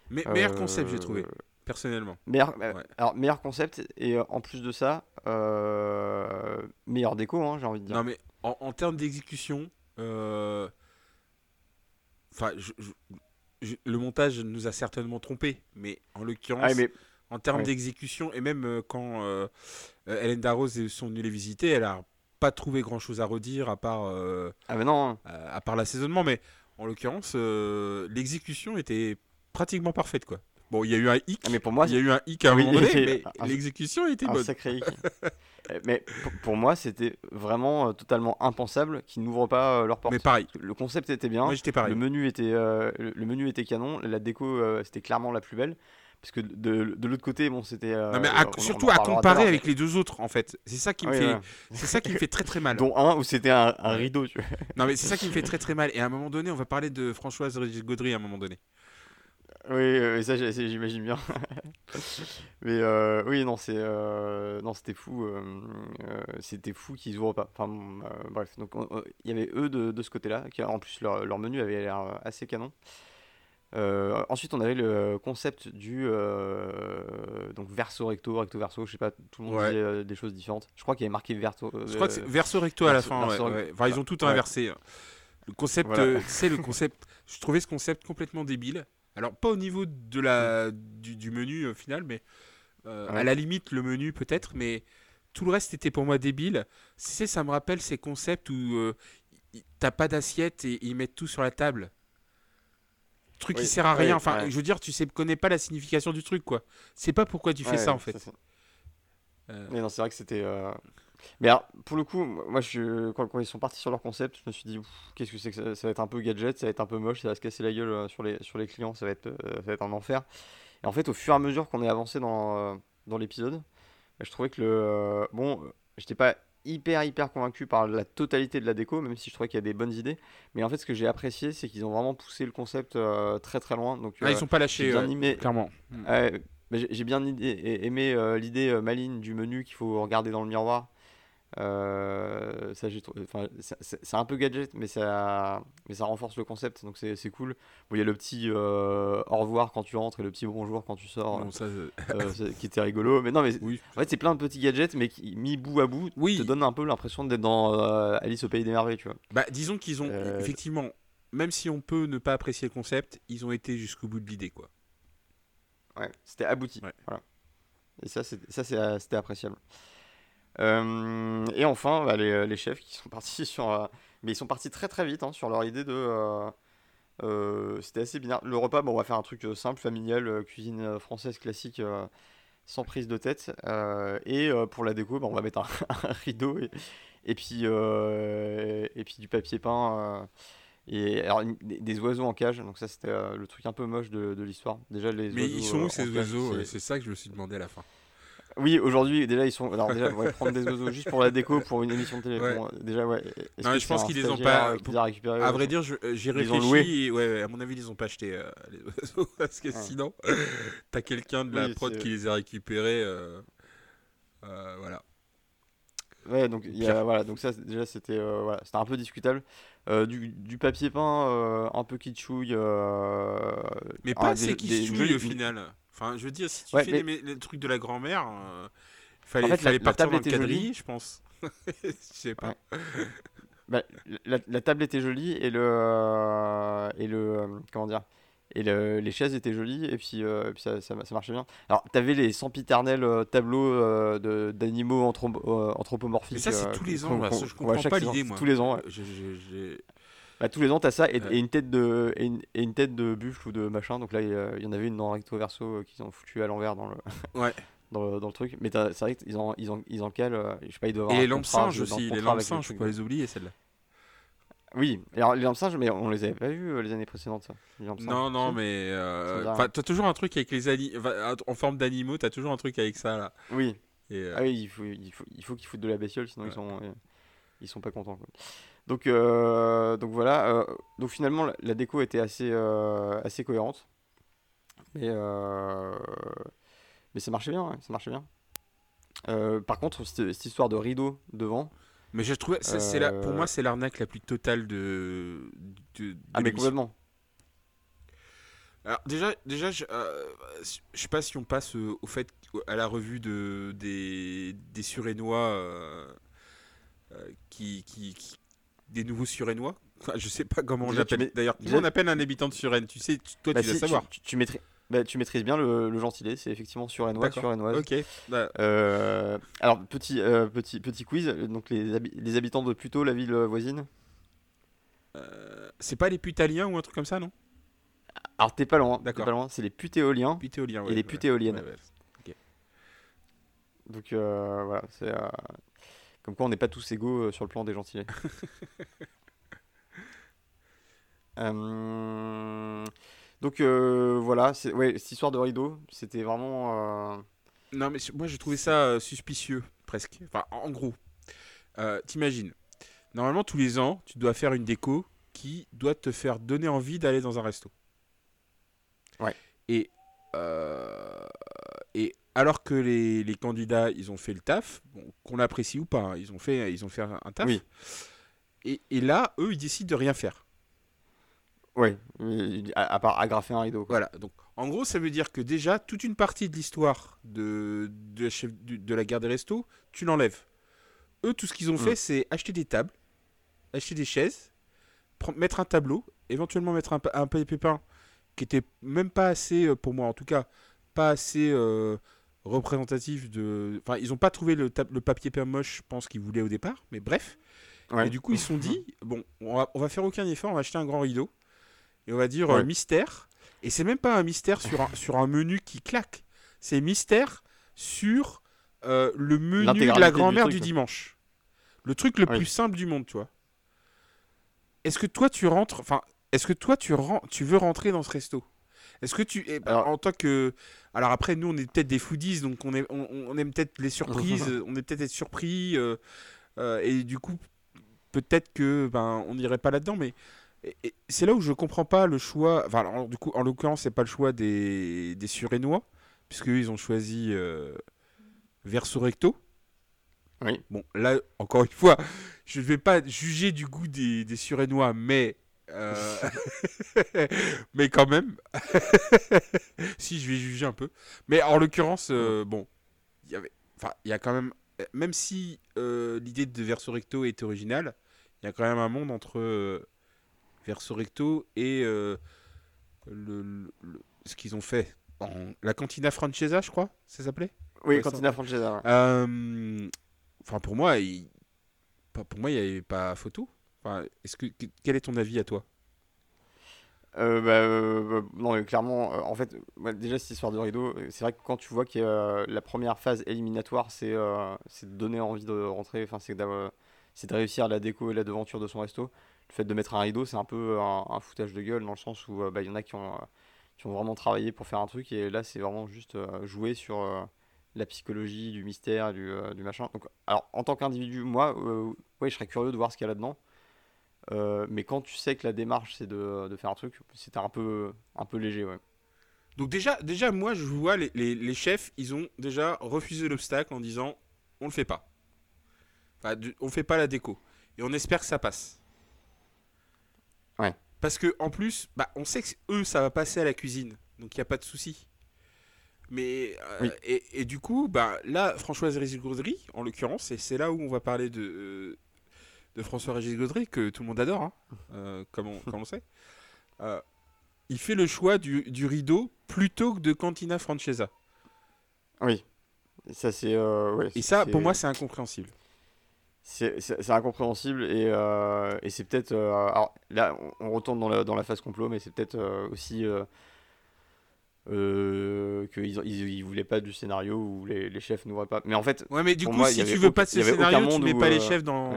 Mais meilleur concept, j'ai trouvé, personnellement. Meilleur, Ouais. alors, meilleur concept et en plus de ça, meilleure déco, hein, j'ai envie de dire. Non, mais en, en termes d'exécution, enfin, je- je- je- le montage nous a certainement trompé, mais en l'occurrence, Ah, mais en termes ouais. d'exécution, et même euh, quand euh, euh, Hélène Darroze sont venues les visiter, elle a pas trouvé grand chose à redire à part, euh, ah mais non, hein. à à part l'assaisonnement, mais en l'occurrence, l'exécution était pratiquement parfaite, quoi. Bon, il y a eu un hic, Ah, mais pour moi, il y a eu un hic à un moment donné, c'est- mais un- l'exécution était un bonne. sacré hic. Euh, mais pour, moi, c'était vraiment euh, totalement impensable qu'ils n'ouvrent pas euh, leur porte. Mais pareil, Le concept était bien, moi j'étais pareil. le menu était, euh, le, menu était canon, la déco c'était clairement la plus belle. Parce que de, de l'autre côté, bon, c'était. Non, mais à- on- on en surtout à comparer avec les deux autres, en fait. C'est ça qui me Oui, fait, c'est ça qui me fait très très mal. Dont un où c'était un, rideau, tu vois. Non, mais c'est ça qui me fait très très mal. Et à un moment donné, on va parler de Françoise Gaudry à un moment donné. Oui, ça j'imagine bien. Mais euh, oui, non, c'est euh, non, c'était fou. euh, c'était fou qu'ils ouvrent pas. Enfin, bon, bref, donc on- on- il y avait eux de, de ce côté-là. qui En plus, leur, leur menu avait l'air assez canon. Ensuite, on avait le concept du donc verso recto, recto verso. Je sais pas, tout le monde Ouais. disait des choses différentes. Je crois qu'il y avait marqué verso. Je crois que c'est verso recto à la fin. verso- ouais, ouais. Enfin, ils ont tout inversé. hein. Le concept, Voilà. c'est le concept. Je trouvais ce concept complètement débile. Alors, pas au niveau de la, du, du menu euh, final, mais euh, Ouais. à la limite, le menu peut-être, mais tout le reste était pour moi débile. Tu sais, ça me rappelle ces concepts où euh, t'as pas d'assiette et ils mettent tout sur la table. Truc qui sert à rien. oui, Enfin, ouais. je veux dire, tu sais, connais pas la signification du truc, quoi. C'est pas pourquoi tu fais ouais, ça, en fait. Euh, Mais non, c'est vrai que c'était. Euh, Mais alors, pour le coup, moi, je... quand, quand ils sont partis sur leur concept, je me suis dit, qu'est-ce que c'est que ça, ça va être un peu gadget, ça va être un peu moche, ça va se casser la gueule euh, sur les, sur les clients, ça va, être, euh, ça va être un enfer. Et en fait, au fur et à mesure qu'on est avancé dans, euh, dans l'épisode, bah, je trouvais que le. euh, Bon, euh, j'étais pas hyper, hyper convaincu par la totalité de la déco, même si je trouvais qu'il y a des bonnes idées. Mais en fait, ce que j'ai apprécié, c'est qu'ils ont vraiment poussé le concept euh, très, très loin. Donc, ah, ils euh, sont pas lâchés, ouais, aimé, clairement. J'ai bien idée- aimé euh, l'idée euh, maligne du menu qu'il faut regarder dans le miroir. Euh, ça, j'ai trouvé- enfin, c'est un peu gadget, mais ça, mais ça renforce le concept, donc c'est c'est cool. Bon, il y a le petit euh, au revoir quand tu rentres et le petit bonjour quand tu sors, ça, euh, qui était rigolo. Mais non, mais oui. en fait, c'est plein de petits gadgets, mais qui, mis bout à bout, Oui. te donnent un peu l'impression d'être dans Alice au pays des merveilles, tu vois. Bah, disons qu'ils ont, effectivement, même si on peut ne pas apprécier le concept, ils ont été jusqu'au bout de l'idée, quoi. Ouais, c'était abouti. Ouais. Voilà. Et ça, c'est- ça c'est, c'était appréciable. Euh, et enfin, bah, les, les chefs qui sont partis sur. euh, mais ils sont partis très très vite hein, sur leur idée de. euh, c'était assez binaire. Le repas, bon, on va faire un truc simple, familial, cuisine française classique, sans prise de tête. Euh, et euh, pour la déco, bah, on va mettre un, un rideau et, et, puis, euh, et puis du papier peint. et alors, des, des oiseaux en cage, donc ça c'était le truc un peu moche de, de l'histoire. Déjà les Mais oiseaux, ils sont où ces oiseaux? C'est ça que je me suis demandé à la fin. Oui, aujourd'hui, déjà, ils sont. Alors, déjà, ouais, prendre des oiseaux juste pour la déco, pour une émission de télé. Ouais. bon, déjà, ouais. Non, je pense qu'ils les ont pas- euh, les a récupérés À vrai dire, euh, j'ai réfléchi. et ouais, à mon avis, ils ont pas acheté euh, les oiseaux parce que Ouais. sinon, t'as quelqu'un de la Oui, prod qui les a récupérés. euh, euh, voilà. Ouais, donc, y a- voilà, donc ça, déjà, c'était voilà, c'était un peu discutable. Du, du papier peint, un peu kitschouille. Mais ah, pas assez jolies- au final. Enfin, je veux dire, si tu Ouais, fais mais- les, les trucs de la grand-mère, euh, fallait, En fait, la- fallait la partir table dans le était jolie. quadrille, je pense. Je sais pas. Bah, la, la table était jolie et le. euh, Et le. euh, Comment dire et le- les chaises étaient jolies et puis, euh, et puis ça, ça, ça marchait bien. Alors, t'avais les sempiternels euh, tableaux euh, d'animaux anthropo- anthropomorphiques. Mais ça, c'est tous les ans. là. je comprends pas l'idée, moi. Tous les ans, ouais. Je- je- j'ai- Bah, tous les ans, t'as ça et, Ouais. et une tête de et une, et une tête de buffle ou de machin. Donc là, il y, en avait une dans recto verso euh, qu'ils ont foutu à l'envers dans le, Ouais. dans le, dans le truc. Mais c'est vrai qu'ils en, ils en, ils en calent. euh, je sais pas, ils doivent avoir Et les lampes singes aussi. Les lampes singes, faut truc pas les oublier, celles-là. Oui, alors les lampes singes, mais on les avait pas vus euh, les années précédentes, ça. les lampes singes. Non, non, mais. euh, t'as toujours un truc avec les enfin, en forme d'animaux, t'as toujours un truc avec ça, là. Oui, Et, ah oui, il faut, il faut, il faut qu'ils foutent de la bestiole, sinon ils sont, ils sont pas contents. quoi. Donc, euh, donc voilà. euh, donc finalement, la, la déco était assez, euh, assez cohérente, mais mais ça marchait bien, ouais, ça marchait bien. Par contre, cette, histoire de rideau devant, Mais je trouvais, c'est la, pour moi, c'est l'arnaque la plus totale de, de, de ah mais complètement. Alors déjà, déjà, je, euh, je sais pas si on passe euh, au fait à la revue de des des Surénois euh, qui, qui, qui- des nouveaux Surénois. Enfin, je sais pas comment on appelle. mets- D'ailleurs, comment on appelle un habitant de Suresnes? Tu sais, tu- toi, Bah, tu dois si, savoir. Tu, tu, maîtrises, bah, tu maîtrises bien le, le gentilé, c'est effectivement surénois, surénoise. Ok. Bah, Euh, alors petit, euh, petit, petit quiz, donc les, habi- les habitants de Puteaux, la ville euh, voisine? euh, c'est pas les putaliens ou un truc comme ça, non? Alors t'es pas loin, D'accord. pas loin, c'est les putéoliens. Putéoliens. Et les putéoliennes. Ouais, ouais. Donc voilà, c'est comme quoi on n'est pas tous égaux euh, sur le plan des gentilés. Euh, donc euh, voilà, ouais, cette histoire de rideau, c'était vraiment. euh, Non, mais moi j'ai trouvé ça euh, suspicieux, presque. Enfin, en gros, t'imagines, normalement tous les ans, tu dois faire une déco qui doit te faire donner envie d'aller dans un resto. Ouais. Et, et alors que les, les candidats, ils ont fait le taf, bon, qu'on apprécie ou pas, hein, ils ont fait, ils ont fait un, taf. Oui. Et, et là, eux, ils décident de rien faire. Euh, à, à part agrafer un rideau. quoi. Voilà, donc en gros, ça veut dire que déjà, toute une partie de l'histoire de, de, la de gare des restos, tu l'enlèves. Eux, tout ce qu'ils ont Mm. fait, c'est acheter des tables, acheter des chaises, mettre un tableau, éventuellement mettre un, un peint qui était même pas assez, euh, pour moi en tout cas, pas assez euh, représentatif de. Enfin, ils n'ont pas trouvé le, le papier peint moche, je pense qu'ils voulaient au départ, mais bref. Ouais. Et du coup, ils se sont dit bon, on va, on va faire aucun effort, on va acheter un grand rideau. Et on va dire euh, mystère. Et c'est même pas un mystère sur un, sur un menu qui claque. C'est mystère sur euh, le menu de la grand-mère du dimanche. Le truc le Oui. plus simple du monde, tu vois. Est-ce que toi, tu rentres. Enfin, est-ce que toi, tu, tu veux rentrer dans ce resto? Est-ce que tu. Alors- en tant que. Alors après, nous, on est peut-être des foodies, donc on, est, on, on aime peut-être les surprises. on est peut-être être surpris. euh, euh, et du coup, peut-être que ben on n'irait pas là-dedans, mais c'est là où je comprends pas le choix. Enfin, alors, du coup, en l'occurrence, c'est pas le choix des des Surénois, puisque ils ont choisi euh, verso recto. Oui. Bon, là, encore une fois, je ne vais pas juger du goût des, des Surénois, mais euh, mais quand même, si je vais juger un peu. Mais en l'occurrence, euh, bon, il y avait, enfin, il y a quand même, même si euh, l'idée de verso recto est originale, il y a quand même un monde entre euh, verso recto et euh, le, le- le- ce qu'ils ont fait en la cantina francesa, je crois, ça s'appelait? Oui, Ouais, Cantina Francesa. Euh, Enfin, pour moi, il... pour moi, il n'y avait pas photo. Est-ce que que- quel est ton avis à toi? Euh, bah, euh, bah, non, clairement, euh, en fait, déjà cette histoire de rideau, euh, c'est vrai que quand tu vois que la première phase éliminatoire, c'est de donner envie de rentrer, c'est de réussir la déco et la devanture de son resto. Le fait de mettre un rideau, c'est un peu un, foutage de gueule dans le sens où bah, il y en a qui ont, qui ont vraiment travaillé pour faire un truc et là, c'est vraiment juste jouer sur la psychologie, du mystère, du, du machin. Donc, alors, en tant qu'individu, moi, ouais, je serais curieux de voir ce qu'il y a là-dedans. Euh, mais quand tu sais que la démarche c'est de, de faire un truc, c'était un peu, un peu léger, ouais. Donc déjà, déjà, moi, je vois les, les- les chefs, ils ont déjà refusé l'obstacle en disant, on le fait pas. Enfin, on fait pas la déco. Et on espère que ça passe. Ouais. Parce que en plus, bah, on sait que eux, ça va passer à la cuisine, donc il y a pas de souci. Mais euh, Oui. et, et du coup, bah là, Françoise Rizigourderie, en l'occurrence, et c'est là où on va parler de euh, de François-Régis Gaudry, que tout le monde adore, hein, euh, comme, on, comme on sait, euh, il fait le choix du, du rideau plutôt que de Cantina Francesa. Oui. Ça, c'est. euh, ouais, Et ça, pour moi, c'est incompréhensible. C'est incompréhensible et, et c'est peut-être. alors là, on on retourne dans la, dans la phase complot, mais c'est peut-être aussi euh, qu'ils ils, ils voulaient pas du scénario où les, les chefs n'ouvraient pas. Mais en fait, Ouais, mais du coup, moi, si tu veux pas de ce scénario, tu mets où, pas les euh, chefs dans.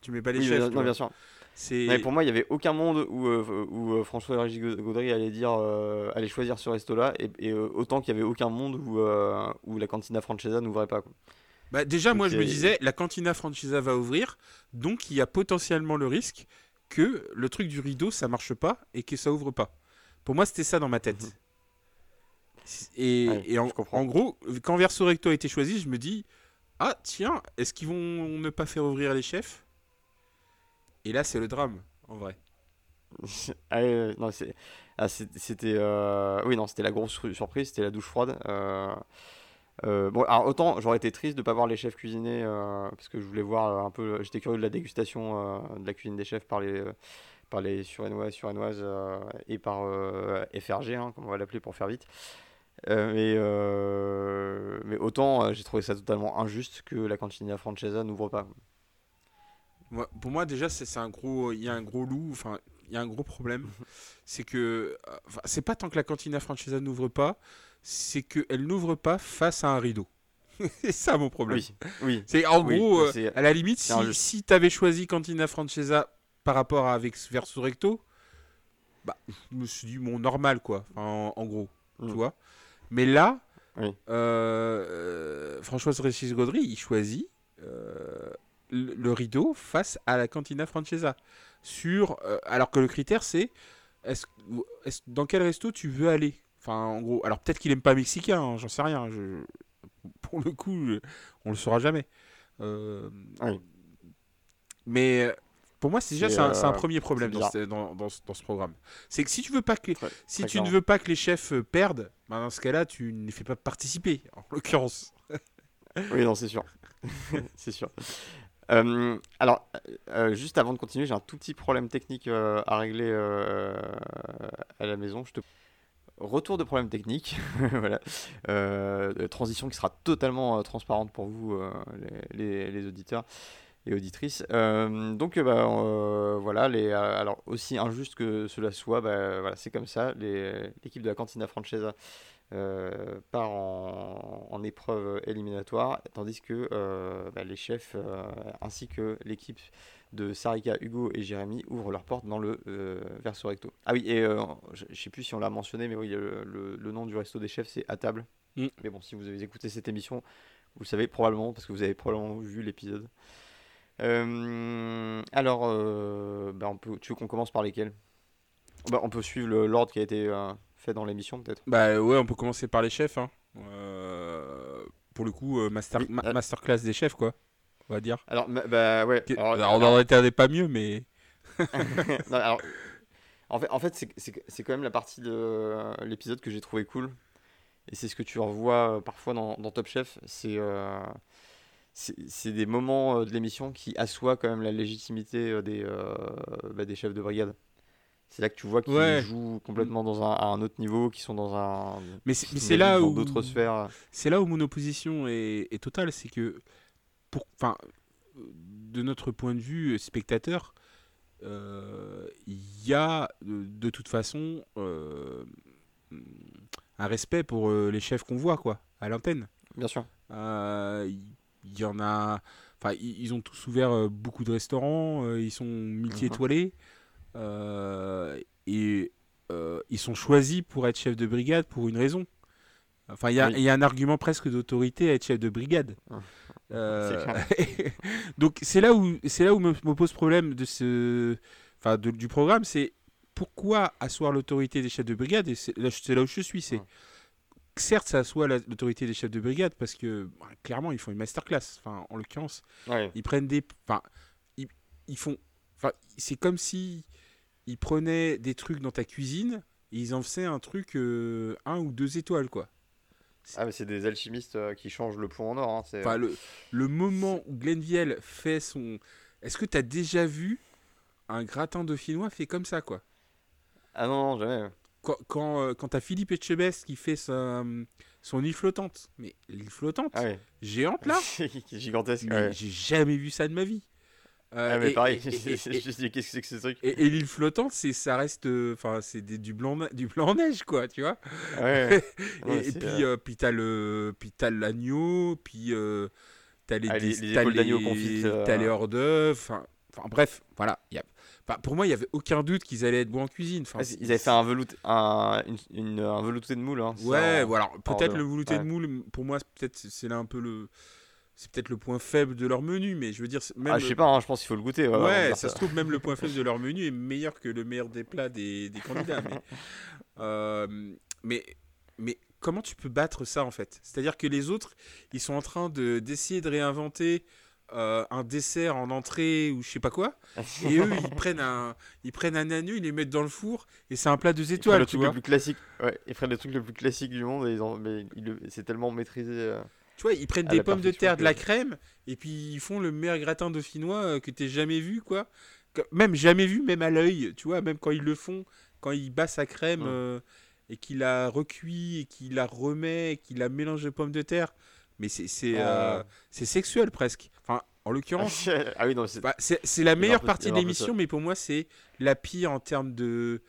Tu mets pas les oui, chefs. non, bien sûr. Mais pour moi, il y avait aucun monde où, euh, où François-Régis Gaudry allait dire, euh, allait choisir ce resto-là, et, et, autant qu'il y avait aucun monde où, euh, où la cantina Francesa n'ouvrait pas. quoi. Bah, déjà, moi, je me disais, la cantina Francesa va ouvrir, donc il y a potentiellement le risque que le truc du rideau, ça marche pas et que ça ouvre pas. Pour moi, c'était ça dans ma tête. Et, Ouais, et en, gros, quand Verso Recto a été choisi, je me dis, ah tiens, est-ce qu'ils vont ne pas faire ouvrir les chefs? Et là, c'est le drame, en vrai. Ah, ouais, non, c'est- ah, c'était, euh, oui, non, c'était la grosse sur- surprise, c'était la douche froide. euh, euh, bon, alors autant j'aurais été triste de pas voir les chefs cuisiner euh, parce que je voulais voir euh, un peu, j'étais curieux de la dégustation euh, de la cuisine des chefs par les, euh, par les surénoises euh, et par euh, FRG, hein, comme on va l'appeler pour faire vite. Euh, mais, euh, mais autant euh, j'ai trouvé ça totalement injuste que la cantina Francesa n'ouvre pas. Moi- pour moi, déjà, c'est un gros, il y a un gros loup, enfin, il y a un gros problème. c'est que, c'est pas tant que la cantina Francesa n'ouvre pas, c'est qu'elle n'ouvre pas face à un rideau. c'est ça mon problème. Oui, oui. C'est en Oui, gros, euh, à la limite, si, si t'avais choisi Cantina Francesa par rapport à avec Verso Recto, bah, je me suis dit, bon, normal, quoi, en gros, Mm. tu vois. Mais là, Oui. euh, euh, François Régis Gaudry, il choisit euh, le, le rideau face à la Cantina Francesa. Sur, euh, alors que le critère, c'est est-ce, est-ce- dans quel resto tu veux aller? Enfin, en gros, alors peut-être qu'il aime pas mexicain, hein, j'en sais rien. je- pour le coup, je- on le saura jamais. Euh, Oui. Mais pour moi, c'est déjà C'est, c'est un, euh, premier problème dans ce, dans, dans ce- dans ce programme. C'est que si tu veux pas que Très- si très tu ne veux pas que les chefs euh, perdent, bah, dans ce cas-là, tu ne les fais pas participer. En l'occurrence. Oui, non, c'est sûr. c'est sûr. Euh, alors, euh, juste avant de continuer, j'ai un tout petit problème technique euh, à régler euh, à la maison. Je te... Retour de problème technique, voilà. Euh, transition qui sera totalement euh, transparente pour vous, euh, les, les- les auditeurs et auditrices. Euh, donc, euh, bah, euh, voilà, les, alors aussi injuste que cela soit, bah, voilà, c'est comme ça. L'équipe de la Cantina Francesa euh, part en, en épreuve éliminatoire, tandis que bah, les chefs ainsi que l'équipe de Sarika, Hugo et Jérémy ouvrent leurs portes dans le Verso Recto. Ah oui, et je je sais plus si on l'a mentionné, mais oui, le, le- le nom du resto des chefs c'est À table. Mm. Mais bon, si vous avez écouté cette émission, vous le savez probablement, parce que vous avez probablement vu l'épisode. Euh, alors, euh, bah, on peut, tu veux qu'on commence par lesquels? Bah, On peut suivre l'ordre qui a été euh, fait dans l'émission, peut-être. Bah ouais, on peut commencer par les chefs. hein. Euh, pour le coup, master, Oui, ma- masterclass des chefs, quoi. On va dire. Alors, bah ouais. alors- Alors, on n'en était pas mieux, mais. Non, alors, en fait, en fait c'est- quand même la partie de l'épisode que j'ai trouvé cool. Et c'est ce que tu revois parfois dans, dans Top Chef. C'est c'est des moments euh, de l'émission qui assoient quand même la légitimité euh, des, euh, bah, des chefs de brigade. C'est là que tu vois qu'ils Ouais. jouent complètement dans un, à un autre niveau, qu'ils sont dans un. Mais c'est là où. Dans d'autres sphères. c'est là où mon opposition est, est totale, c'est que, pour, enfin, de notre point de vue spectateur, euh, il y a de, toute façon euh, un respect pour les chefs qu'on voit, quoi, à l'antenne. Bien sûr. Euh, Il y, en a, enfin, ils ont tous ouvert euh, beaucoup de restaurants, euh, ils sont multi-étoilés euh, et ils sont choisis pour être chef de brigade pour une raison. Enfin, il y, a- Oui. il y a un argument presque d'autorité à être chef de brigade. Ah, Euh, donc c'est là où c'est là où me, me pose problème de ce, enfin de- du programme, c'est pourquoi asseoir l'autorité des chefs de brigade et c'est là, là où je suis, c'est. Certes ça assoit la- l'autorité des chefs de brigade parce que bah, clairement ils font une masterclass. Enfin en l'occurrence Ouais. ils prennent des, enfin ils, ils font, enfin c'est comme si ils prenaient des trucs dans ta cuisine et ils en faisaient un truc euh, un ou deux étoiles quoi. Ah, mais c'est des alchimistes euh, qui changent le plomb en or. hein, Enfin, le, le moment où Glenn Viel fait son, est-ce que tu as déjà vu un gratin dauphinois fait comme ça, quoi? Ah non, non, jamais. Quand, quand, euh, quand t'as Philippe Etchebest qui fait sa, son île flottante, mais l'île flottante, Ah ouais. géante là, gigantesque. ouais. j'ai jamais vu ça de ma vie. Euh, Ah mais et- pareil, qu'est-ce que c'est que ce truc? Et, et l'île flottante, c'est ça reste, euh, enfin c'est du blanc du blanc neige quoi, tu vois. Ouais. et, Ouais, et c'est, puis euh, puis t'as le puis t'as l'agneau, puis euh, t'as les, Ah, les- les les- euh. les hors d'œuvre, enfin bref, voilà. il Y a, enfin, pour moi, il y avait aucun doute qu'ils allaient être bons en cuisine. Enfin, Ils avaient fait un, velouté, un, une, une- un velouté de moule. Hein, Ouais, alors peut-être le velouté de moule, pour moi, c'est peut-être c'est là un peu le, c'est peut-être le point faible de leur menu, mais je veux dire, même Ah, je sais pas, hein, je pense qu'il faut le goûter. Ouais, de ça se trouve même le point faible de leur menu est meilleur que le meilleur des plats des, des candidats. Mais, euh, mais, mais comment tu peux battre ça en fait? C'est-à-dire que les autres, ils sont en train de d'essayer de réinventer euh, un dessert en entrée ou je sais pas quoi, et eux ils prennent un, ils prennent un agneau, ils les mettent dans le four et c'est un plat deux Ils prennent étoiles, le tu truc vois. le plus classique. Ouais, ils prennent les trucs le plus classiques du monde et mais ils le- c'est tellement maîtrisé. euh. Tu vois, ils prennent des pommes de terre, de la crème, et puis ils font le meilleur gratin dauphinois euh, que t'aies jamais vu, quoi. Même jamais vu, même à l'œil, tu vois, même quand ils le font, quand ils battent sa crème euh, et qu'il la recuit, et qu'il la remet, et qu'il la mélange de pommes de terre. Mais c'est euh, Euh. c'est sexuel presque. Enfin, en l'occurrence, ah oui, non, c'est. bah, la meilleure peu- partie de l'émission, mais pour moi, c'est la pire en termes de.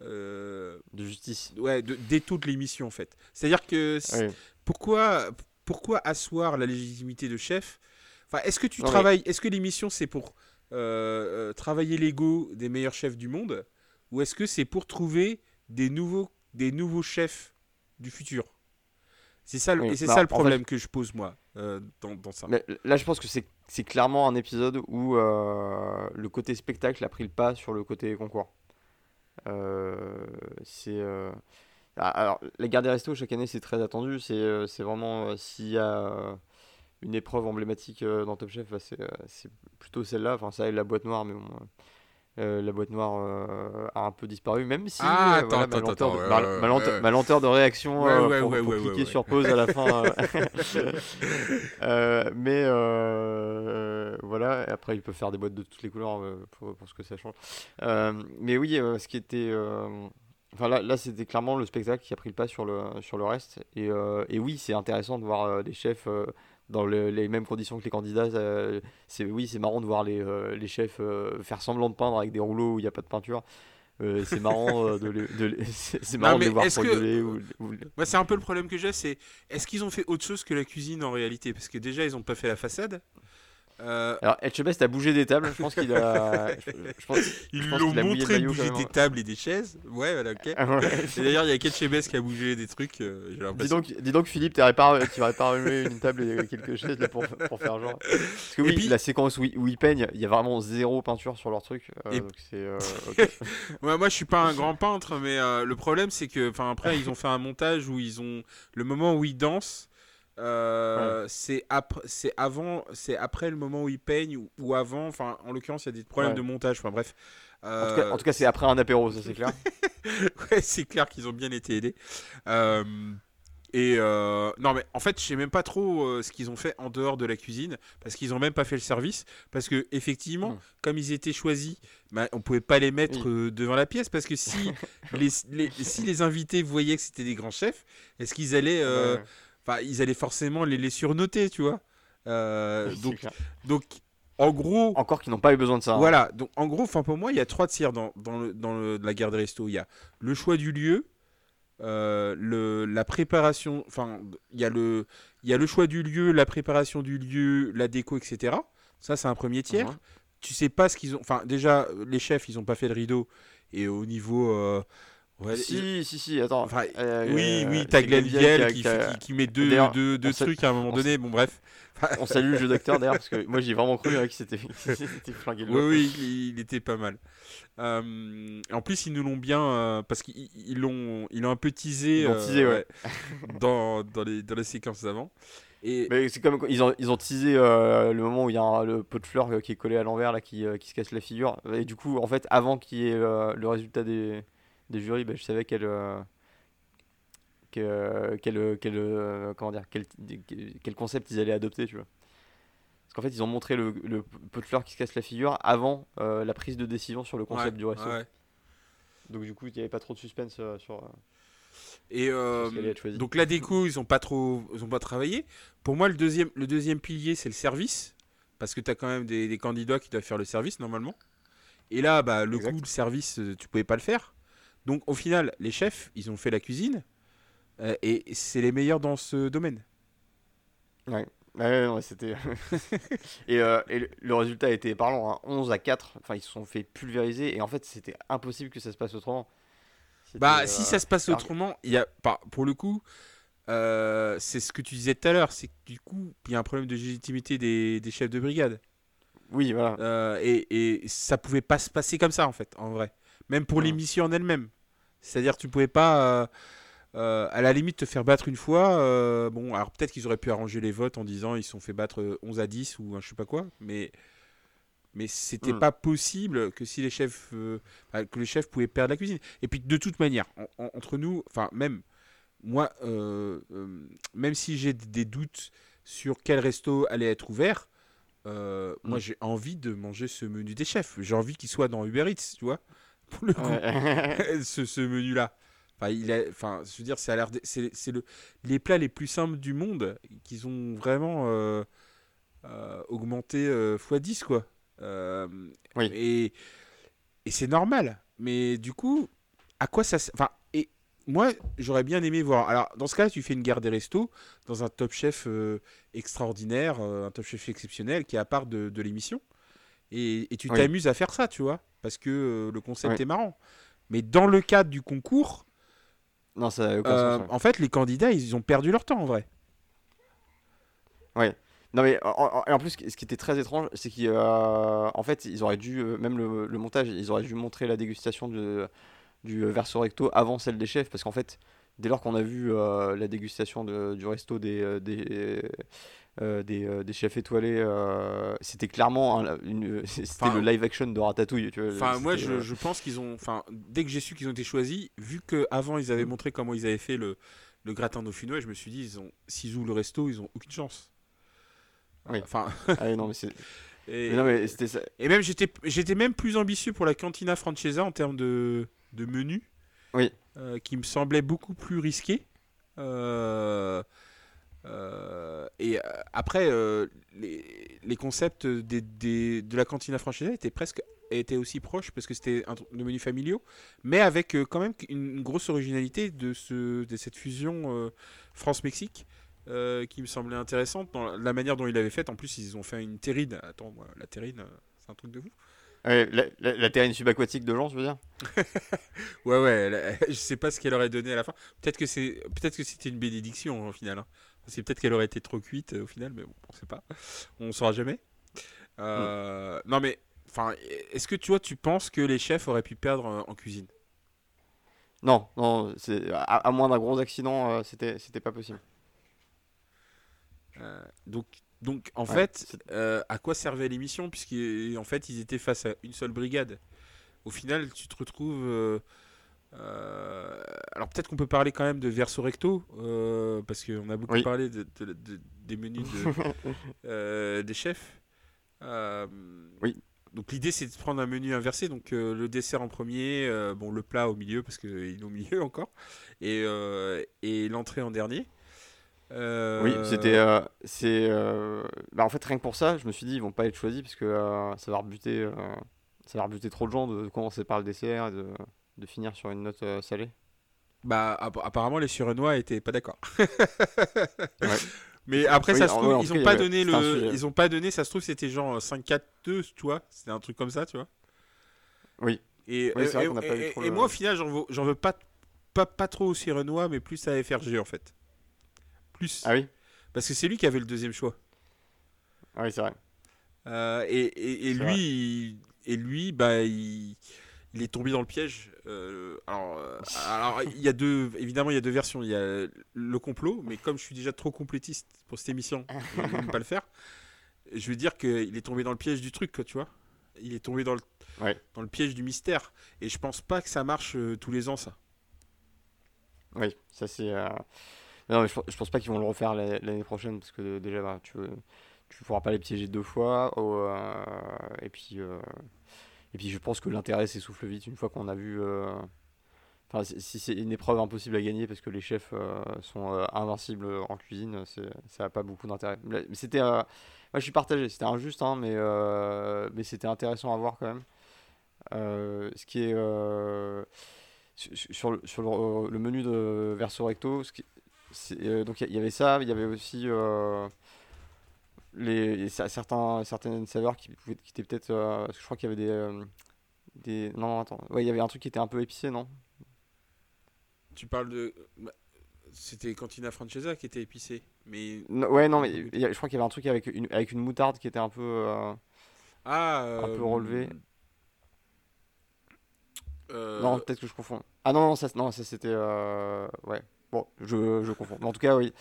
euh, de justice. ouais, de- d'étau de l'émission en fait. C'est-à-dire que Oui. pourquoi, pourquoi asseoir la légitimité de chef? Enfin, est-ce que tu Non, travailles Est-ce que l'émission c'est pour euh, travailler l'ego des meilleurs chefs du monde, ou est-ce que c'est pour trouver des nouveaux, des nouveaux chefs du futur? C'est ça, le- Oui, et c'est bah, ça le fait- problème que je pose moi euh, dans, dans ça. Mais là, je pense que c'est clairement un épisode où euh, le côté spectacle a pris le pas sur le côté concours. Euh, c'est. ah, Alors, la guerre des restos, chaque année, c'est très attendu. C'est c'est vraiment. S'il y a une épreuve emblématique dans Top Chef, bah, c'est c'est plutôt celle-là. Enfin, ça et la boîte noire, mais bon. Euh, la boîte noire euh, a un peu disparu, même si Ah, attends, voilà, attends, ma, lenteur attends, de, ouais, ma- ouais, ma lente- ouais. ma lenteur de réaction Ouais, euh, ouais, pour, ouais, pour ouais, cliquer sur pause à la fin. mais voilà, après il peut faire des boîtes de toutes les couleurs pour, pour ce que ça change. Mais oui, ce qui était. Enfin là, là c'était clairement le spectacle qui a pris le pas sur le, sur le reste. Et, et oui, c'est intéressant de voir les chefs dans le- les mêmes conditions que les candidats. euh, c'est, oui, c'est marrant de voir les, euh, les chefs euh, faire semblant de peindre avec des rouleaux où il n'y a pas de peinture. Euh, c'est marrant de les, de les- c'est, marrant de les voir que- ou- ou- c'est un peu le problème que j'ai, c'est est-ce qu'ils ont fait autre chose que la cuisine en réalité? Parce que déjà, ils ont pas fait la façade. Euh, Alors, Etchebest a bougé des tables. Je pense qu'il a. Je, pense, ils l'ont montré bouger des tables et des chaises. Ouais, voilà, ok. Ah ouais. Et d'ailleurs, il y a Ketchebest qui a bougé des trucs, euh, Dis donc, dis donc, Philippe, pas, tu pas remué une table et quelques chaises là, pour, pour faire genre. Parce que oui, puis- la séquence où, ils- où ils peignent, il y a vraiment zéro peinture sur leur truc. euh, Et- donc c'est. euh. Ouais, moi, je suis pas un grand peintre, mais euh, le problème, c'est que, enfin, après, ils ont fait un montage où ils ont le moment où ils dansent. Euh, c'est après c'est avant c'est après le moment où ils peignent ou, ou avant enfin en l'occurrence il y a des problèmes Ouais. de montage enfin bref En tout cas, Euh, en tout cas, c'est après un apéro, ça c'est clair. ouais, c'est clair qu'ils ont bien été aidés. Euh, et euh, non, mais en fait, je sais même pas trop euh, ce qu'ils ont fait en dehors de la cuisine, parce qu'ils ont même pas fait le service, parce que effectivement, Mm. comme ils étaient choisis, bah, on pouvait pas les mettre Oui. euh, devant la pièce, parce que si les, les- si les invités voyaient que c'était des grands chefs, est-ce qu'ils allaient, euh, Ouais, enfin, ils allaient forcément les, les surnoter, tu vois. Euh, donc, clair. donc, en gros, Encore qu'ils n'ont pas eu besoin de ça. hein. voilà, donc en gros, enfin pour moi, il y a trois tiers dans, dans, le, dans le- la guerre des restos. Il y a le choix du lieu, euh, le, la préparation, enfin il y, a le, il y a le choix du lieu, la préparation du lieu, la déco, etc. Ça, c'est un premier tiers. Mhm. Tu sais pas ce qu'ils ont. Enfin, déjà, les chefs, ils ont pas fait le rideau. Et au niveau. euh, ouais, Si, si, si, attends. Enfin, Euh, oui, euh, oui, t'as c'est Glenn qui, met deux, deux, deux trucs à un moment on donné. Bon, bref. On salue le jeu d'acteur d'ailleurs, parce que moi j'ai vraiment cru hein, qu'il s'était flingué le Oui, oui, il, il était pas mal. Euh, en plus, ils nous l'ont bien. euh, parce qu'ils ils l'ont ils l'ont un peu teasé, euh, ouais. dans, dans, les, dans les séquences d'avant. Et Mais c'est comme ils ont, ils ont teasé euh, le moment où il y a un- le pot de fleurs euh, qui est collé à l'envers là qui, euh, qui se casse la figure. Et du coup, en fait, avant qu'il y ait euh, le résultat des, des jurys, bah, je savais quel, euh, que- quel, euh, quel, euh, comment dire, quel, quel concept ils allaient adopter, tu vois. Parce qu'en fait, ils ont montré le, le Butler qui se casse la figure avant euh, la prise de décision sur le concept Ouais, du resto. ouais. Donc du coup, il n'y avait pas trop de suspense euh, sur, euh, Et euh, sur donc la déco, ils ont pas trop, ils ont pas travaillé. Pour moi, le deuxième, le deuxième pilier, c'est le service, parce que tu as quand même des, des candidats qui doivent faire le service normalement. Et là, bah, le Exact. coup, le service, euh, tu pouvais pas le faire. Donc au final, les chefs, ils ont fait la cuisine, euh, et c'est les meilleurs dans ce domaine. Ouais, ouais, ouais, c'était. et, euh, et le- résultat été parlant, hein, 11 à 4. Enfin, ils se sont fait pulvériser. Et en fait, c'était impossible que ça se passe autrement. Bah, euh, si ça se passe autrement, il y a, par- pour le coup, euh, c'est ce que tu disais tout à l'heure, c'est que du coup, il y a un problème de légitimité des, des chefs de brigade. Oui, voilà. Euh, et, et ça pouvait pas se passer comme ça, en fait, en vrai. Même pour Ouais. l'émission en elle-même. C'est-à-dire, tu pouvais pas, euh, euh, à la limite, te faire battre une fois. euh, bon, alors peut-être qu'ils auraient pu arranger les votes en disant ils se sont fait battre euh, 11 à 10 ou un je sais pas quoi, mais. Mais c'était Mm. pas possible que si les chefs, euh, enfin, que les chefs pouvaient perdre la cuisine. Et puis de toute manière, en- en- entre nous, enfin même moi, même si j'ai des doutes sur quel resto allait être ouvert, moi Mm. j'ai envie de manger ce menu des chefs. J'ai envie qu'il soit dans Uber Eats, tu vois, pour le coup, Ouais. ce, ce menu-là. Enfin, il a, enfin, je veux dire, ça a l'air, c'est, le, les plats les plus simples du monde qu'ils ont vraiment euh, euh, augmenté euh, x10 quoi. Euh, Oui. Et, et c'est normal. Mais du coup, à quoi ça, enfin, et moi j'aurais bien aimé voir. Alors dans ce cas, tu fais une guerre des restos dans un Top Chef extraordinaire, un Top Chef exceptionnel qui est à part de, de l'émission. Et, et tu Oui. t'amuses à faire ça, tu vois, parce que euh, le concept Oui. est marrant. Mais dans le cadre du concours, non, ça aucun euh, sens. ouais. en fait, les candidats, ils ont perdu leur temps en vrai. Non, mais en, en- et en plus, ce qui était très étrange, c'est qu'en fait, ils auraient dû, euh, même le, le montage, ils auraient dû montrer la dégustation de, du verso recto avant celle des chefs. Parce qu'en fait, dès lors qu'on a vu euh, la dégustation de- du resto des, euh, des, euh, des, des chefs étoilés, euh, c'était clairement un- une- c'était Enfin, le live action de Ratatouille. Tu vois, Enfin, moi, je, je pense qu'ils ont. Enfin, dès que j'ai su qu'ils ont été choisis, vu qu'avant ils avaient montré comment ils avaient fait le, le gratin dauphinois, je me suis dit, ils ont, s'ils ouvrent le resto, ils ont aucune chance. Oui. Enfin, ah non, mais c'est- et, mais non, mais ça. et même j'étais, j'étais même plus ambitieux pour la Cantina Francesa en termes de, de menu, Oui. euh, qui me semblait beaucoup plus risqué. Euh, euh, et après, les, concepts de la Cantina Francesa étaient presque étaient aussi proches parce que c'était de menus familiaux, mais avec quand même une, grosse originalité de, ce, de cette fusion France-Mexique. qui me semblait intéressante dans la manière dont ils l'avaient faite. En plus, ils ont fait une terrine. Attends, la terrine, c'est un truc de fou. Ouais, la, la, la terrine subaquatique de Jean, je veux dire Ouais, ouais, la- je sais pas ce qu'elle aurait donné à la fin. Peut-être que c'est, peut-être que c'était une bénédiction au final. hein. C'est peut-être qu'elle aurait été trop cuite euh, au final, mais bon, on sait pas. On saura jamais. Euh, Non, mais enfin, est-ce que tu vois, tu penses que les chefs auraient pu perdre euh, en cuisine? Non, non, c'est à, à moins d'un gros accident, euh, c'était c'était pas possible. Euh, Donc, donc en Ouais, fait, euh, à quoi servait l'émission Puisqu'en fait, ils étaient face à une seule brigade. Au final, tu te retrouves. euh, euh, alors peut-être qu'on peut parler quand même de verso recto, parce qu'on a beaucoup Oui. parlé de, de- de- des menus de, des chefs. Oui. Donc l'idée c'est de prendre un menu inversé, donc euh, le dessert en premier, euh, bon le plat au milieu parce qu'il est au milieu encore, et, euh, et l'entrée en dernier. Euh, Oui, c'était. euh, c'est. euh, Bah, en fait, rien que pour ça, je me suis dit, ils vont pas être choisis parce que ça va rebuter, ça va rebuter trop de gens de commencer par le dessert et de, de finir sur une note salée. Bah, app- apparemment, les Surenois étaient pas d'accord. Ouais. Mais après, Oui, ça se trouve, ils tout ont cas, pas donné le, ils ont pas donné. Ça se trouve, c'était genre 5-4-2, tu vois. C'était un truc comme ça, tu vois. Oui. Et, Oui, le- moi, au final, j'en veux, veux pas, pas, pas trop au Surenois, mais plus à FRG en fait. Plus. Ah oui Parce que c'est lui qui avait le deuxième choix. Ah oui, c'est vrai. Euh, et et, lui, il- et lui, bah, il, il est tombé dans le piège. Euh, alors, euh, alors, il y a deux, évidemment, il y a deux versions. Il y a le complot, mais comme je suis déjà trop complétiste pour cette émission, je ne pas le faire. Je veux dire qu'il est tombé dans le piège du truc, quoi, tu vois. Il est tombé dans le, Ouais. dans le piège du mystère. Et je pense pas que ça marche euh, tous les ans, ça. Oui, ça c'est. Euh, Non, mais je, pense pas qu'ils vont le refaire la- l'année prochaine parce que déjà, bah, tu, tu pourras pas les piéger deux fois. et puis, et puis je pense que l'intérêt s'essouffle vite une fois qu'on a vu. Enfin, si c'est une épreuve impossible à gagner parce que les chefs sont invincibles en cuisine, ça n'a pas beaucoup d'intérêt. C'était, moi je suis partagé. C'était injuste, hein, mais mais c'était intéressant à voir quand même. ce qui est sur, le, sur le, menu de Verso Recto, donc il y, avait ça, il y avait aussi les, certains, certaines saveurs qui, qui étaient peut-être. Euh, je crois qu'il y avait des, euh, des. Non, attends. Ouais, il y avait un truc qui était un peu épicé, non? Tu parles de. Bah, c'était Cantina Francesa qui était épicé. Mais... ouais, non, mais je crois qu'il y avait un truc avec une, avec une moutarde qui était un peu. Euh, ah Un peu relevé. Non, peut-être que je confonds. Ah non, non, ça, non, ça c'était. Ouais. Bon, je, je confonds. Mais en tout cas, oui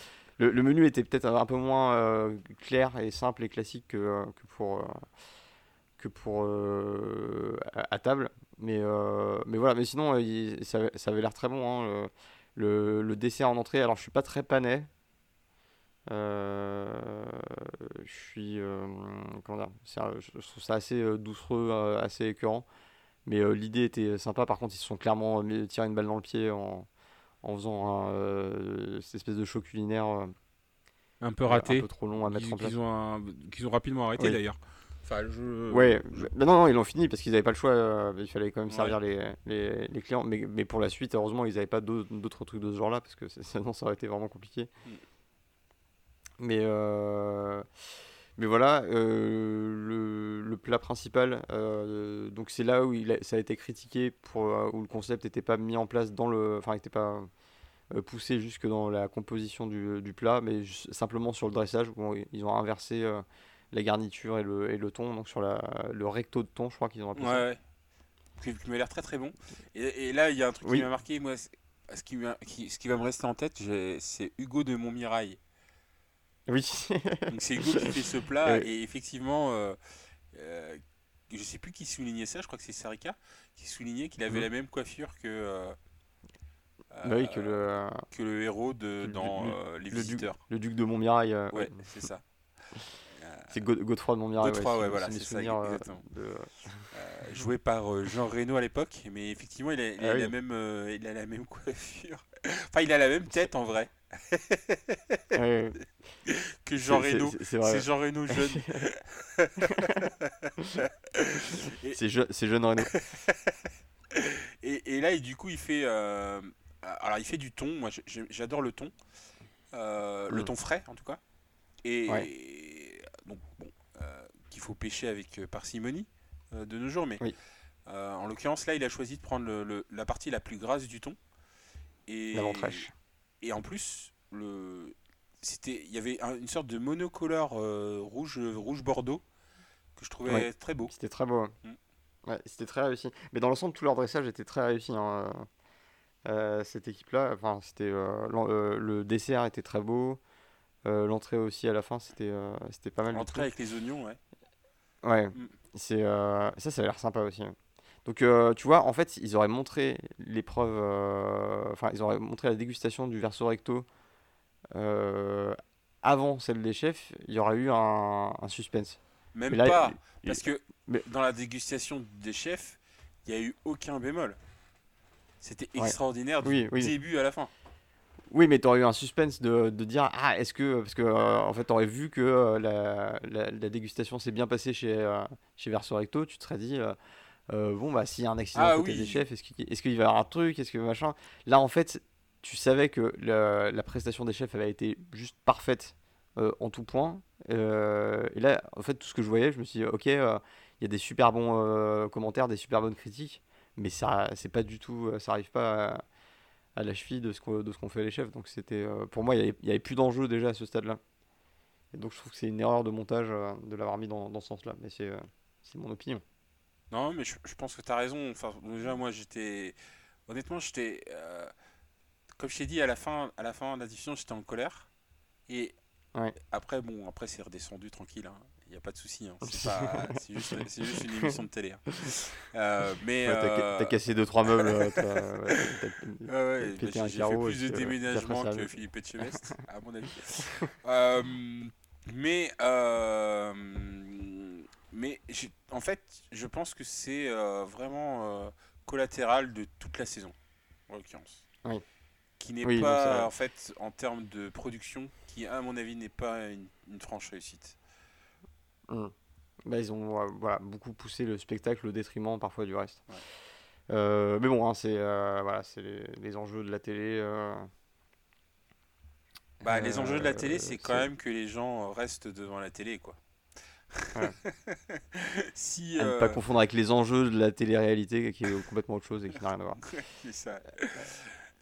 le, menu était peut-être un peu moins euh, clair et simple et classique que, euh, que pour, euh, que pour à, table. Mais, mais voilà, mais sinon, ça, ça, avait l'air très bon. Hein, le, le, dessert en entrée, alors je suis pas très panais. je suis. comment dire Je trouve ça assez doucereux, assez écœurant. Mais l'idée était sympa. Par contre, ils se sont clairement tiré une balle dans le pied en, en faisant euh, cette espèce de show culinaire euh, un peu raté, un peu trop long à mettre en place. Qu'ils ont, ont, rapidement arrêté d'ailleurs. Enfin, je... Ouais, mais non, non, ils l'ont fini parce qu'ils n'avaient pas le choix. Euh, il fallait quand même servir les, les, les, clients. Mais, mais, pour la suite, heureusement, ils n'avaient pas d'autres trucs de ce genre-là parce que sinon, ça aurait été vraiment compliqué. Mm. Mais euh, mais voilà, euh, le, plat principal, euh, donc c'est là où il ça a été critiqué, pour, euh, où le concept n'était pas mis en place dans le. Enfin, n'était pas poussé jusque dans la composition du, plat, mais simplement sur le dressage, où ils ont inversé la garniture et le, et le thon, donc sur la, le recto de thon, je crois qu'ils ont appelé ouais, Ouais, qui, m'a l'air très très bon. Et, là, il y a un truc qui m'a marqué, moi, ce qui, ce qui va me rester en tête, c'est Hugo de Montmirail. Oui. Donc c'est Hugo qui fait ce plat et effectivement, euh, euh, je sais plus qui soulignait ça, je crois que c'est Sarika qui soulignait qu'il avait mhm. la même coiffure que, euh, bah oui, que, le, que le héros de, dans Les Visiteurs. le duc de Montmirail. ouais, c'est ça. C'est Godefroy de Montmirail. Godefroy, ouais, voilà, c'est ça. De... joué par Jean Reno à l'époque, mais effectivement, il a, il a ah la même, il a la même coiffure. Enfin, il a la même tête en vrai. que Jean Reno. C'est Jean Reno jeune. c'est je, jeune Reno. et, et, là, et du coup, il fait. Euh, alors, il fait du thon. Moi, j'adore le thon. Euh, le mm. thon frais, en tout cas. Et, donc, bon, euh, qu'il faut pêcher avec parcimonie de nos jours. Mais en l'occurrence, là, il a choisi de prendre le, la partie la plus grasse du thon. Et, et en plus, le, c'était, il y avait une sorte de monocolore euh, rouge, rouge bordeaux que je trouvais très beau. C'était très beau. Mm. c'était très réussi. Mais dans l'ensemble, tout leur dressage était très réussi. Hein. Euh, cette équipe-là, enfin, c'était euh, le dessert était très beau. L'entrée aussi à la fin, c'était c'était pas mal. L'entrée avec les oignons, ouais. Ouais. Mm. C'est ça, ça a l'air sympa aussi. Hein. Donc, tu vois, en fait, ils auraient montré l'épreuve, enfin, ils auraient montré la dégustation du verso recto euh, avant celle des chefs, il y aurait eu un, suspense. Même pas, parce que dans la dégustation des chefs, il n'y a eu aucun bémol. C'était extraordinaire du début à la fin. Oui, mais tu aurais eu un suspense de, de dire Ah, est-ce que. Parce que, euh, en fait, tu aurais vu que euh, la, la, dégustation s'est bien passée chez, chez Verso Recto, tu te serais dit Bon, bah, s'il y a un accident ah, côté des chefs, est-ce qu'il est va y avoir un truc Est-ce que machin? Là, en fait, tu savais que la, prestation des chefs avait été juste parfaite euh, en tout point. Euh, et là, en fait, tout ce que je voyais, je me suis dit, ok, euh, il y a des super bons commentaires, des super bonnes critiques, mais ça, c'est pas du tout, ça arrive pas à, la cheville de ce qu'on fait les chefs. Donc c'était, pour moi, il n'y avait, plus d'enjeu déjà à ce stade-là. Et donc je trouve que c'est une erreur de montage de l'avoir mis dans, dans ce sens-là, mais c'est mon opinion. Non, mais je, je pense que tu as raison. Enfin, déjà, moi, j'étais. Honnêtement, j'étais comme je t'ai dit, à la fin, à la fin de la diffusion, j'étais en colère. Et après, bon, après c'est redescendu tranquille. Il hein. n'y a pas de souci. Hein. C'est juste, juste, une émission de télé. Hein. Euh, mais t'as euh, cassé 2-3 meubles. Euh, ouais, ouais, J'ai fait plus de déménagement que Philippe Etchebest, à mon avis. Euh, mais en fait, je pense que c'est euh, vraiment euh, collatéral de toute la saison, en l'occurrence. Oui. Qui n'est Oui, pas, en fait, en termes de production, qui, à mon avis, n'est pas une, une franche réussite. Hmm. Bah, ils ont euh, voilà, beaucoup poussé le spectacle au détriment parfois du reste. Ouais. Euh, mais bon, hein, c'est voilà, les, les enjeux de la télé. Bah, les enjeux de la télé, c'est quand même que les gens restent devant la télé, quoi. Voilà. si, À ne euh, pas confondre avec les enjeux de la télé-réalité qui est complètement autre chose et qui n'a rien à voir. c'est ça.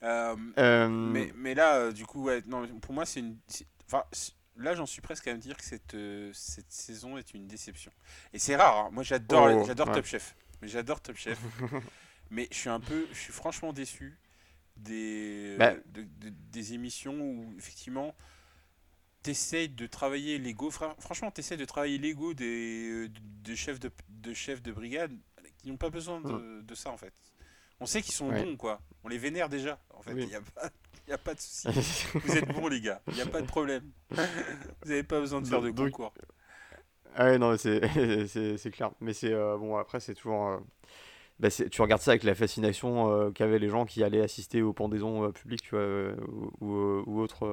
Euh, Euh, Mais, mais là, euh, du coup, ouais, non, pour moi, c'est une. Enfin, là, j'en suis presque à me dire que cette, euh, cette saison est une déception. Et c'est rare, hein. moi j'adore Oh, j'adore ouais. Top Chef. Mais j'adore Top Chef. mais je suis un peu. Je suis franchement déçu des, Bah. de- de- des émissions où, effectivement, t'essayes de travailler l'ego. Fra- Franchement, t'essayes de travailler l'ego des, des chefs de, de chefs de brigade qui n'ont pas besoin de, de ça, en fait. On sait qu'ils sont Ouais. bons, quoi. On les vénère déjà, en fait. Il Oui. n'y a, a pas de souci. Vous êtes bons, les gars. Il n'y a pas de problème. Vous n'avez pas besoin de faire de Donc- concours. Ah ouais, non, c'est clair. Mais c'est euh, bon, après, c'est toujours. euh, bah, tu regardes ça avec la fascination euh, qu'avaient les gens qui allaient assister aux pendaisons euh, publiques, tu vois, euh, ou, ou, ou autres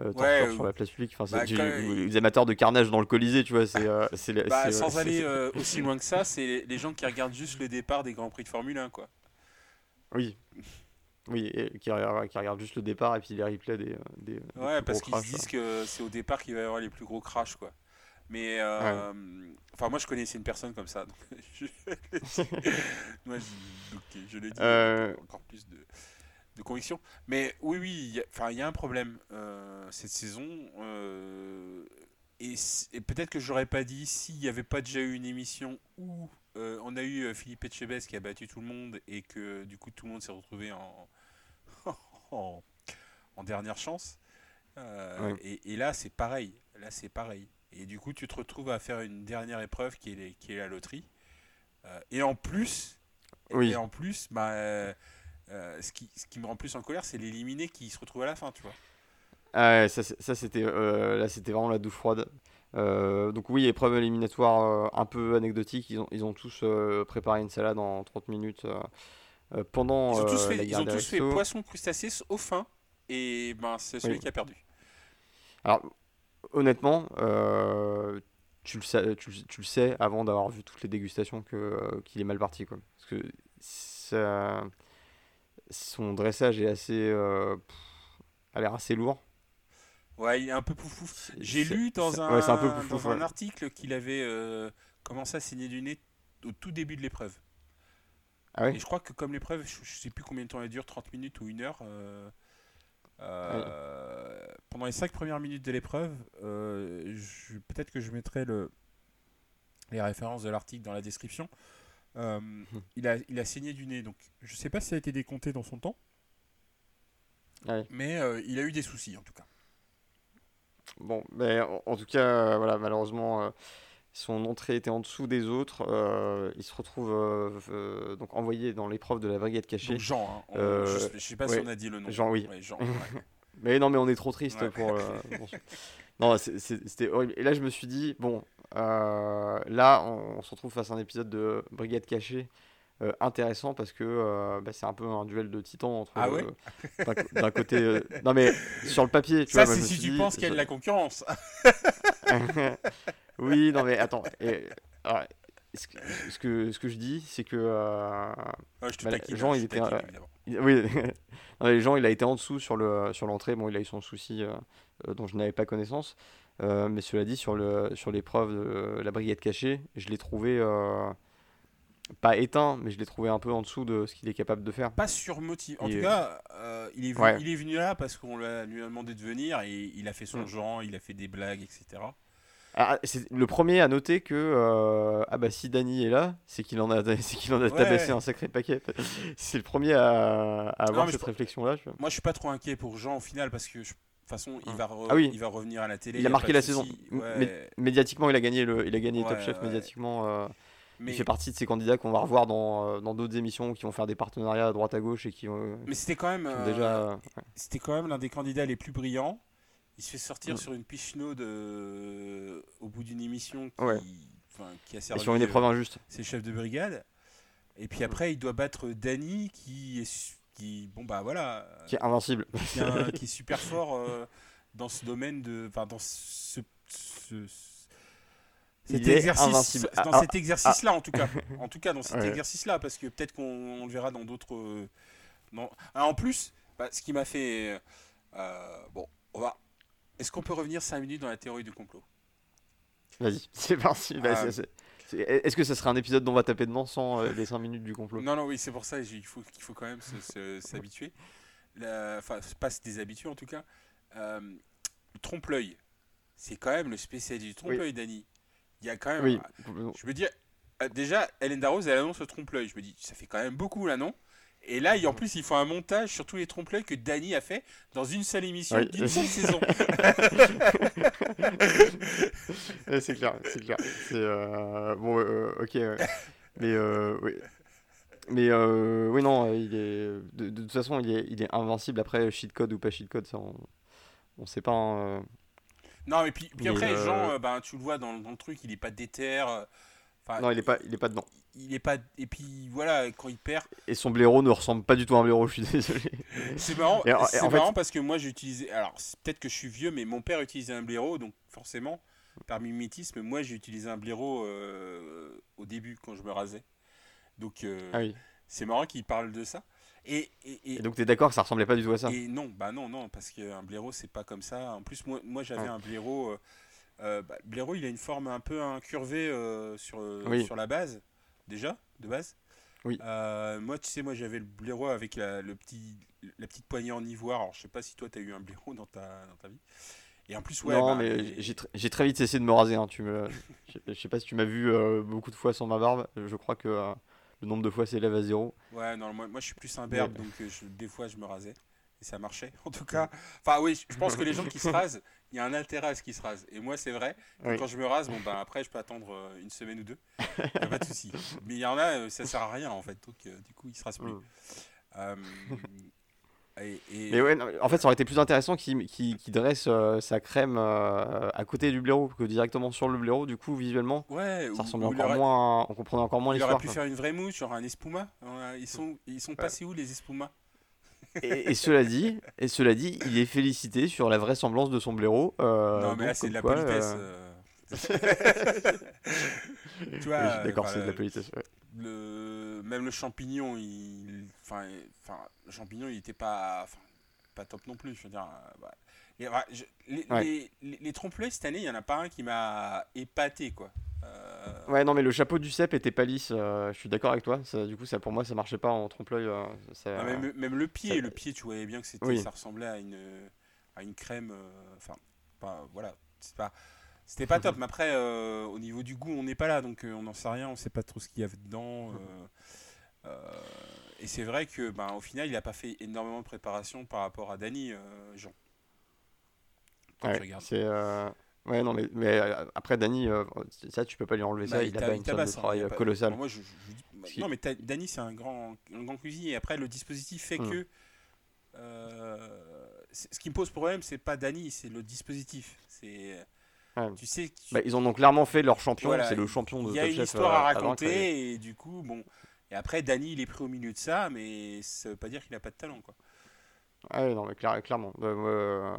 euh, Ouais, sur la place publique. Enfin, c'est- bah, les amateurs de carnage dans le Colisée, tu vois, c'est. euh, Bah, c'est- sans aller euh, aussi loin que ça, c'est les- les gens qui regardent juste le départ des Grands Prix de Formule 1, quoi. Oui. Oui, et qui, regardent- qui regardent juste le départ et puis les replays des. des Ouais, parce qu'ils se disent que c'est au départ qu'il va y avoir les plus gros crashs, quoi. Mais, euh, enfin, moi je connaissais une personne comme ça. Donc je, moi, je, donc, je le dis Euh. encore plus de, de conviction. Mais oui, oui, il y a- enfin, il y a un problème euh, cette saison. euh, et peut-être que j'aurais pas dit s'il n'y avait pas déjà eu une émission où euh, on a eu Philippe Etchebest qui a battu tout le monde et que du coup tout le monde s'est retrouvé en, en, en dernière chance. Et, et là, c'est pareil. Là, c'est pareil. Et du coup, tu te retrouves à faire une dernière épreuve qui est, les- qui est la loterie. Et en plus, Oui. et en plus, bah, euh, ce, qui, ce qui me rend plus en colère, c'est l'éliminer qui se retrouve à la fin, tu vois. Ah ouais, ça, c'est- ça c'était euh, là c'était vraiment la douche froide. Euh, donc oui, épreuve éliminatoire un peu anecdotique. Ils ont, ils ont tous préparé une salade en 30 minutes pendant Ils ont tous fait, la ils guerre ont des tous fait restos. poisson crustacés au fin. Et ben, c'est celui Oui. qui a perdu. Alors honnêtement, tu, le sais, tu, le- tu le sais avant d'avoir vu toutes les dégustations que qu'il est mal parti quoi. Parce que ça- son dressage est assez euh, pff, a l'air assez lourd. Ouais, il est un peu poufouf. J'ai lu dans un, ouais, c'est un peu poufouf, dans un article qu'il avait euh, commencé à saigner du nez au tout début de l'épreuve. Ah ouais Et je crois que comme l'épreuve, je, je sais plus combien de temps elle dure, 30 minutes ou une heure. euh, euh, Pendant les 5 premières minutes de l'épreuve, peut-être que je mettrai le, les références de l'article dans la description. Euh, il, a, il a saigné du nez, donc je sais pas si ça a été décompté dans son temps, Ah mais euh, il a eu des soucis en tout cas. Bon, mais en, en tout cas, euh, voilà, malheureusement, son entrée était en dessous des autres. il se retrouve donc envoyé dans l'épreuve de la brigade cachée. Donc Jean, hein, on- je, je sais pas si on a dit le nom. Jean, oui. Ouais, Jean, ouais. Mais non, mais on est trop triste pour. pour non, c'était horrible. Et là, je me suis dit, bon, là, on, on se retrouve face à un épisode de brigade cachée. euh, intéressant parce que euh, bah, c'est un peu un duel de titans entre Ah ouais euh, d'un côté euh, non mais sur le papier tu Ça, c'est si tu dit, penses qu'il y a de la concurrence. oui, non mais attends. et- alors, ce, que, ce, que, ce que je dis, c'est que euh, Ouais, je te Bah, taquine, Jean, hein, je il était, taquine, euh, évidemment. il- oui, non, les gens, il a été en dessous sur le sur l'entrée. Bon, il a eu son souci euh, euh, dont je n'avais pas connaissance. Euh, mais cela dit, sur le sur l'épreuve de la brigade cachée, je l'ai trouvé euh, pas éteint, mais je l'ai trouvé un peu en dessous de ce qu'il est capable de faire. Pas surmotivé. En tout cas, euh, il, est venu, Ouais. il est venu là parce qu'on lui a demandé de venir et il a fait son Mm. genre, il a fait des blagues, etc. Ah, c'est le premier à noter que euh, ah bah si Dany est là, c'est qu'il en a c'est qu'il en a Ouais. tabassé un sacré paquet. c'est le premier à, à avoir cette réflexion là. Moi, je suis pas trop inquiet pour Jean au final parce que je- toute façon, il Mm. va, Ah oui. il va revenir à la télé. Il a marqué la saison. Ouais. Médiatiquement, il a gagné le il a gagné Top Chef ouais. médiatiquement. euh, Mais, Il fait partie de ces candidats qu'on va revoir dans euh, dans d'autres émissions qui vont faire des partenariats à droite à gauche et qui, euh, mais c'était quand même, euh, déjà. c'était quand même l'un des candidats les plus brillants Il se fait sortir Mm. sur une pichenaude au bout d'une émission qui, a Et servi sur une épreuve injuste. ses chefs de brigade. Et puis après, il doit battre Danny qui est qui bon bah voilà Qui est invincible. qui, est un- qui est super fort euh, dans ce domaine de enfin dans ce, cet exercice dans Ah, cet exercice là en tout cas en tout cas dans cet Ouais. exercice là parce que peut-être qu'on on le verra dans d'autres euh, Ah, en plus bah, ce qui m'a fait euh, bon on va est-ce qu'on peut revenir 5 minutes dans la théorie du complot? Vas-y, c'est parti. Est-ce que ça serait un épisode dont on va taper dedans sans euh, les 5 minutes du complot? Non, non, oui, c'est pour ça j'ai- il faut, qu'il faut quand même s'habituer. Enfin, pas se déshabituer en tout cas. Euh, trompe-l'œil, c'est quand même le spécialiste du trompe-l'œil, Dani. Il y a quand même. Oui. Je veux dire, euh, déjà, Hélène Darroze, elle annonce le trompe-l'œil. Je me dis, ça fait quand même beaucoup là, non? Et là, en plus, il faut un montage sur tous les trompe-l'œil que Dani a fait dans une seule émission Oui. d'une seule saison. C'est clair, c'est clair. Euh, bon, euh, ok. ouais. Mais euh, oui. Mais oui, non, il est de, de toute façon, il est, il est invincible. Après, cheat code ou pas cheat code, ça, on, on sait pas. hein. Non, mais puis, puis après, Jean, ben, tu le vois dans, dans le truc, il est pas déter. Enfin, Non, il est pas, il est pas dedans. il est pas. Et puis voilà, quand il perd, Et son blaireau ne ressemble pas du tout à un blaireau. Je suis désolé. C'est marrant, Et en- et c'est en fait- marrant parce que moi j'ai utilisé. Alors peut-être que je suis vieux, mais mon père utilisait un blaireau, donc forcément, par mimétisme, moi j'ai utilisé un blaireau euh, au début quand je me rasais. Donc euh, Ah oui. c'est marrant qu'il parle de ça. Et, et, et- Et donc t'es d'accord que ça ressemblait pas du tout à ça? et non, bah non, non, parce qu'un blaireau c'est pas comme ça. En plus, moi, moi j'avais Ah. un blaireau. euh, euh, bah, blaireau il a une forme un peu incurvée euh, sur, euh, Oui. sur la base, déjà, de base. Oui. Euh, moi, tu sais, moi j'avais le blaireau avec la, le petit, la petite poignée en ivoire. Alors, je sais pas si toi tu as eu un blaireau dans ta, dans ta vie. Et en plus, ouais. non, bah, mais les- j'ai tr- j'ai très vite cessé de me raser. hein, Tu me, je sais pas si tu m'as vu euh, beaucoup de fois sans ma barbe. Je crois que euh, le nombre de fois s'élève à zéro. Ouais, non, moi, moi je suis plus un berbe, donc je- des fois je me rasais. Et ça marchait, en tout cas. Enfin, oui, je pense que les gens qui se rasent, il y a un intérêt à ce qu'ils se rasent. Et moi, c'est vrai. Oui. Quand je me rase, bon, ben après, je peux attendre euh, une semaine ou deux. Il a pas de souci. Mais il y en a, euh, ça sert à rien, en fait. Donc, euh, du coup, ils se rasent plus. Mm. Euh, et, et- Mais ouais, non, en fait, ça aurait été plus intéressant qu'il qu'il- qu'il dresse euh, sa crème à côté du blaireau que directement sur le blaireau. Du coup, visuellement, ouais, ou- ça il encore moins. On comprenait encore moins Il aurait l'histoire. pu quoi. faire une vraie mouche, genre un espuma. Ils sont, ils sont passés où les espumas? Et, et cela dit, et cela dit, il est félicité sur la vraisemblance de son blaireau. euh, Non, mais là, c'est de la quoi, politesse. euh, euh. tu vois, oui, D'accord, c'est de la politesse. ouais. le même le champignon il enfin enfin le champignon il était pas enfin, pas top non plus je veux dire euh, bah, les, Ouais. les, les, les cette année il y en a pas un qui m'a épaté quoi Ouais, non, mais le chapeau du cep était pas lisse. euh, je suis d'accord avec toi. Ça, du coup, ça pour moi, ça marchait pas en trompe-l'œil. euh, non, même, même le pied ça- le pied tu voyais bien que c'était Oui. ça ressemblait à une à une crème euh, enfin pas- voilà c'est pas c'était pas top mais après euh, au niveau du goût on n'est pas là donc euh, on n'en sait rien on sait pas trop ce qu'il y avait dedans euh, euh, et c'est vrai que ben au final il a pas fait énormément de préparation par rapport à Dany euh, Jean Quand Ouais, regardes. c'est. Ouais, non, mais, mais euh, après, Dany, euh, ça, tu peux pas lui enlever Bah, ça. Il, ta- a pas une somme de hein, travail il euh, pas- colossal. Bon, moi, je, je- je dis- bah, Si. Non, mais Dany, c'est un grand, un grand cuisinier. Et après, le dispositif fait Hmm. que. euh, ce qui me pose problème, c'est pas Dany, c'est le dispositif. C'est. Ouais. Tu sais, tu- Bah, ils en ont clairement fait leur champion. Voilà, c'est le champion de il y a une histoire à raconter, et du coup, bon. Et après, Dany, il est pris au milieu de ça, mais ça veut pas dire qu'il a pas de talent, quoi. Ah ouais, non, mais clair- clairement. Euh, euh,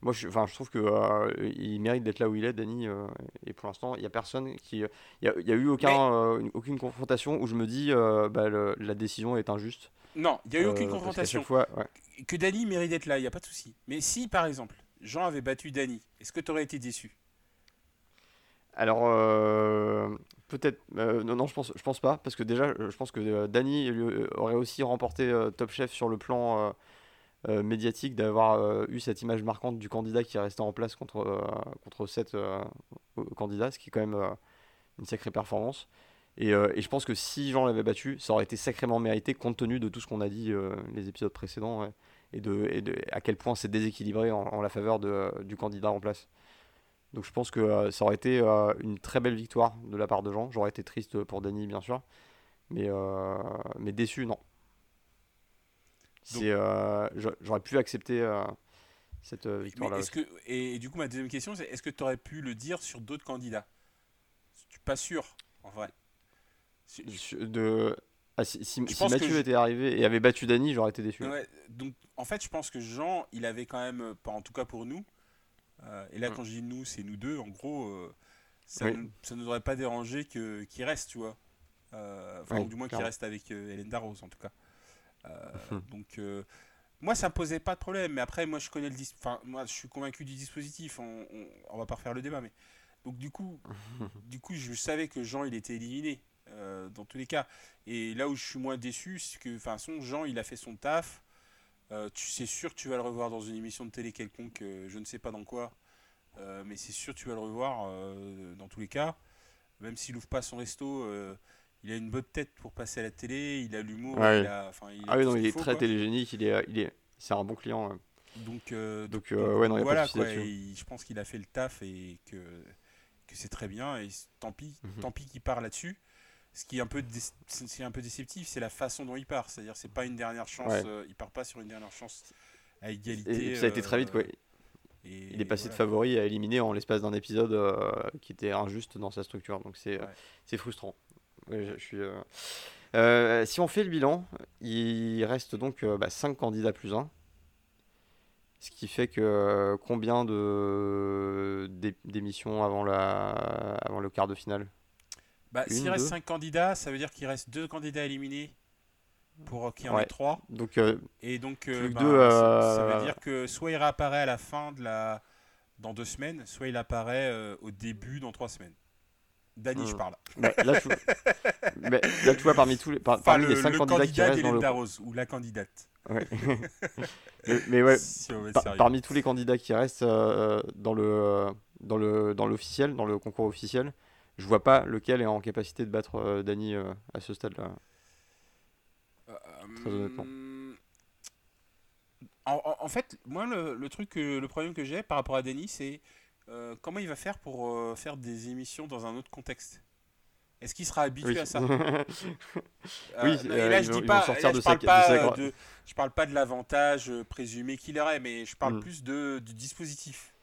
moi, je, trouve que euh, il mérite d'être là où il est, Dany. euh, et pour l'instant, il y a personne qui. Il y a, il y a eu aucun, euh, une- aucune confrontation où je me dis, euh, bah, le- la décision est injuste. Non, il y a eu Euh, aucune confrontation. fois, ouais. Que Dany mérite d'être là, il n'y a pas de souci. Mais si, par exemple, Jean avait battu Dany, est-ce que tu aurais été déçu? Alors, euh, peut-être. euh, non, non, je pense, je pense pas. Parce que déjà, euh, je pense que euh, euh, aurait aussi remporté euh, Top Chef sur le plan euh, euh, médiatique d'avoir euh, eu cette image marquante du candidat qui est resté en place contre, euh, contre 7 candidats, ce qui est quand même euh, une sacrée performance. Et, euh, et je pense que si Jean l'avait battu, ça aurait été sacrément mérité compte tenu de tout ce qu'on a dit euh, les épisodes précédents et, de, et de à quel point c'est déséquilibré en, la faveur de, du candidat en place. Donc je pense que euh, ça aurait été euh, une très belle victoire de la part de Jean. J'aurais été triste pour Dany, bien sûr. Mais, euh, mais déçu, non. C'est, euh, j'a- J'aurais pu accepter, euh, cette victoire-là. Que, et, du coup, ma deuxième question, c'est est-ce que tu aurais pu le dire sur d'autres candidats? Je suis pas sûr, en vrai. De... Ah, si, si, Mathieu était arrivé et avait battu Dany, j'aurais été déçu. donc, en fait, je pense que Jean, il avait quand même, en tout cas pour nous, et là, mm. quand je dis nous, c'est nous deux, en gros, ça, ne nous aurait pas dérangé qu'il reste, tu vois. Euh, enfin, ou du moins qu'il reste avec euh, Hélène Darroze, en tout cas. Euh, donc, moi, ça me posait pas de problème. Mais après, moi, je connais le Enfin, moi, je suis convaincu du dispositif. On, on, va pas refaire le débat, mais. Donc, du coup, du coup je savais que Jean, il était éliminé. dans tous les cas. Et là où je suis moins déçu, c'est que, enfin, son Jean, il a fait son taf. tu sais sûr tu vas le revoir dans une émission de télé quelconque, je ne sais pas dans quoi. Euh, mais c'est sûr tu vas le revoir euh, dans tous les cas. Même s'il ouvre pas son resto, euh, il a une bonne tête pour passer à la télé, il a l'humour. il ah oui, non, il est très télégénique, il est, il est, c'est un bon client. Donc, donc, ouais, non, voilà, quoi, je pense qu'il a fait le taf et que, que c'est très bien. Et tant pis, mhm. tant pis qu'il part là-dessus. Ce qui est un peu, c'est un peu déceptif, c'est la façon dont il part. C'est-à-dire, c'est pas une dernière chance. il part pas sur une dernière chance à égalité. Et ça a été très vite, quoi il est passé de favori à éliminé en l'espace d'un épisode euh, qui était injuste dans sa structure. Donc c'est c'est frustrant. Je, suis, euh, euh, si on fait le bilan, il reste donc 5 bah, candidats plus 1. Ce qui fait que combien de d'émissions avant, la, avant le quart de finale? Bah, S'il reste 5 candidats, ça veut dire qu'il reste 2 candidats éliminés pour qu'il y en ait trois. Donc, euh, et donc, euh, bah, ça veut euh, dire que soit il réapparaît à la fin de la dans deux semaines, soit il apparaît au début dans trois semaines. Dany, je hmm. parle. là, tu... là, tu vois, parmi tous les, parmi les cinq candidats qui restent dans le... Rose, ou la candidate. mais, ouais, parmi tous les candidats qui restent dans le dans le dans l'officiel, dans le concours officiel, je vois pas lequel est en capacité de battre Dany à ce stade-là. Hum, en, fait, moi, le, truc, le problème que j'ai par rapport à Denis, c'est euh, comment il va faire pour euh, faire des émissions dans un autre contexte? Est-ce qu'il sera habitué à ça? Oui, euh, là, je dis pas, je, parle pas de, je parle pas de l'avantage présumé qu'il aurait, mais je parle hmm. plus de, du dispositif.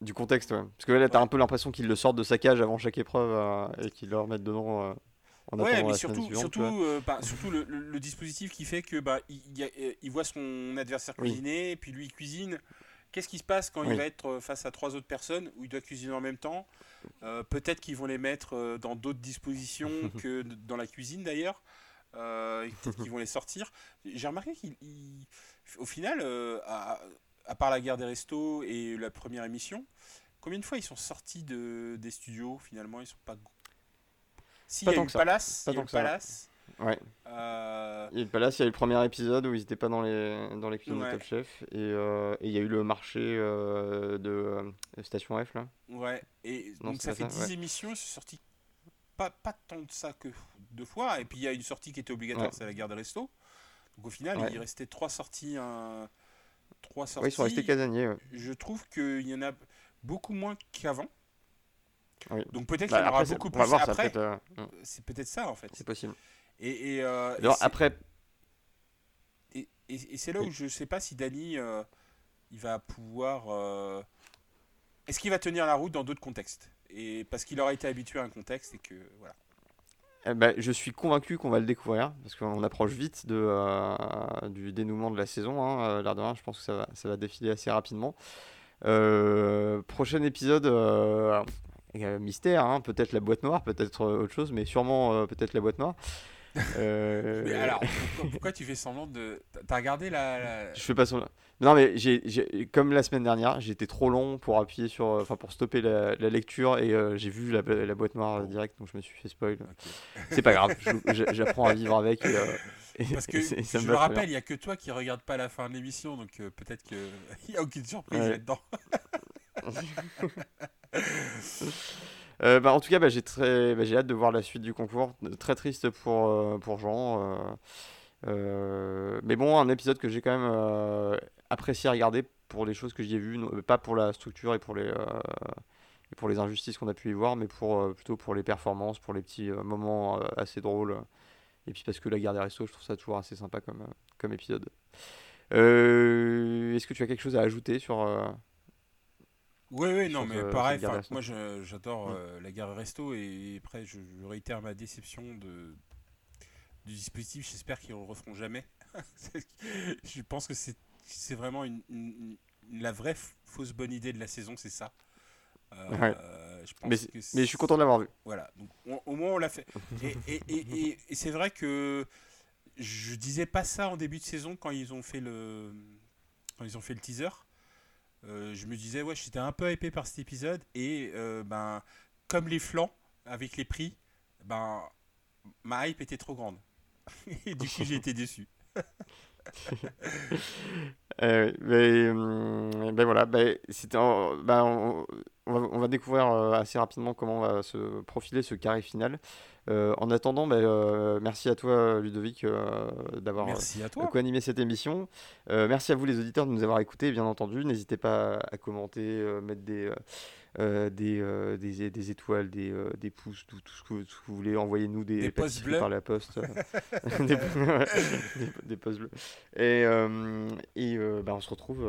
Du, contexte, ouais. Parce que là, tu as un peu l'impression qu'il le sortent de sa cage avant chaque épreuve et qu'il le remettent dedans ouais, mais surtout, surtout, euh, bah, surtout le, le, dispositif qui fait que bah, il, euh, il voit son adversaire cuisiner, et puis lui il cuisine. Qu'est-ce qui se passe quand il va être euh, face à trois autres personnes où il doit cuisiner en même temps? Peut-être qu'ils vont les mettre dans d'autres dispositions que dans la cuisine d'ailleurs. peut-être qu'ils vont les sortir. J'ai remarqué qu'au final, à, à, part la guerre des restos et la première émission, combien de fois ils sont sortis de, des studios finalement? Ils sont pas si, il y a eu Palace. Il y a Palace. Ouais. Euh... Eu Palace, il y a eu le premier épisode où ils n'étaient pas dans les dans l'épisode de Top Chef et, euh, et, il y a eu le marché euh, de euh, Station F là. Ouais. Et donc ça fait 10 émissions, c'est sorti pas pas tant de ça que deux fois et puis il y a une sortie qui était obligatoire, c'est la guerre de resto. Donc au final, il restait trois sorties trois sorties. Ouais, ils sont restés casaniers. Je trouve qu'il y en a beaucoup moins qu'avant. Donc peut-être bah, qu'il y en aura beaucoup plus après. C'est peut-être ça en fait. C'est possible. Et, et, euh, après. Et, et c'est là où je sais pas si Dany euh, il va pouvoir. Est-ce qu'il va tenir la route dans d'autres contextes? Et parce qu'il aura été habitué à un contexte et que voilà. Eh ben, je suis convaincu qu'on va le découvrir parce qu'on approche vite de, du dénouement de la saison. Hein, L'air de rien, je pense que ça va, ça va défiler assez rapidement. prochain épisode, mystère, hein, peut-être la boîte noire, peut-être euh, autre chose, mais sûrement euh, peut-être la boîte noire. Euh, mais alors, pourquoi, tu fais semblant de. T'as regardé la, Je fais pas semblant. Non, mais j'ai, comme la semaine dernière, j'étais trop long pour appuyer sur. Enfin, pour stopper la, lecture et j'ai vu la, boîte noire direct, donc je me suis fait spoil. C'est pas grave, j'apprends à vivre avec. Parce que je me rappelle, il n'y a que toi qui regarde pas la fin de l'émission, donc peut-être qu'il n'y a aucune surprise là-dedans. Euh, bah, en tout cas, bah, j'ai très, bah, j'ai hâte de voir la suite du concours. Très triste pour, euh, pour Jean. Euh, mais bon, un épisode que j'ai quand même apprécié à regarder pour les choses que j'y ai vues, pas pour la structure et pour les, pour les injustices qu'on a pu y voir, mais pour, plutôt pour les performances, pour les petits moments assez drôles. Et puis parce que la guerre des restos, je trouve ça toujours assez sympa comme, comme épisode. Est-ce que tu as quelque chose à ajouter sur oui, oui, non, mais pareil, moi j'adore mm. la gare resto et après je, réitère ma déception de, du dispositif. J'espère qu'ils ne le referont jamais. je pense que c'est vraiment une, la vraie fausse bonne idée de la saison, c'est ça. Euh, je mais, mais, je suis content de l'avoir vu. Voilà, donc au moins on l'a fait. Et, et, et, c'est vrai que je disais pas ça en début de saison quand ils ont fait le, quand ils ont fait le teaser. Euh, je me disais, ouais, j'étais un peu épais par cet épisode. Et euh, ben, comme les flancs avec les prix, ben, ma hype était trop grande. et du coup, j'ai été déçu. Euh, hum, ben voilà, ben, ben, on, on, va, découvrir assez rapidement comment va se profiler ce carré final. Euh, en attendant, bah, euh, merci à toi Ludovic euh, d'avoir co-animé cette émission. merci à vous les auditeurs de nous avoir écoutés, bien entendu. N'hésitez pas à commenter, mettre des, des, des, des, étoiles, des, des pouces, tout, ce, que, vous voulez. Envoyez-nous des, des posts bleus par la poste. des, posts bleus. Et, et bah, on se retrouve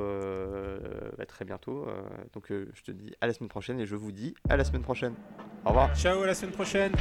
bah, très bientôt. donc je te dis à la semaine prochaine et je vous dis à la semaine prochaine. Au revoir. Ciao, à la semaine prochaine.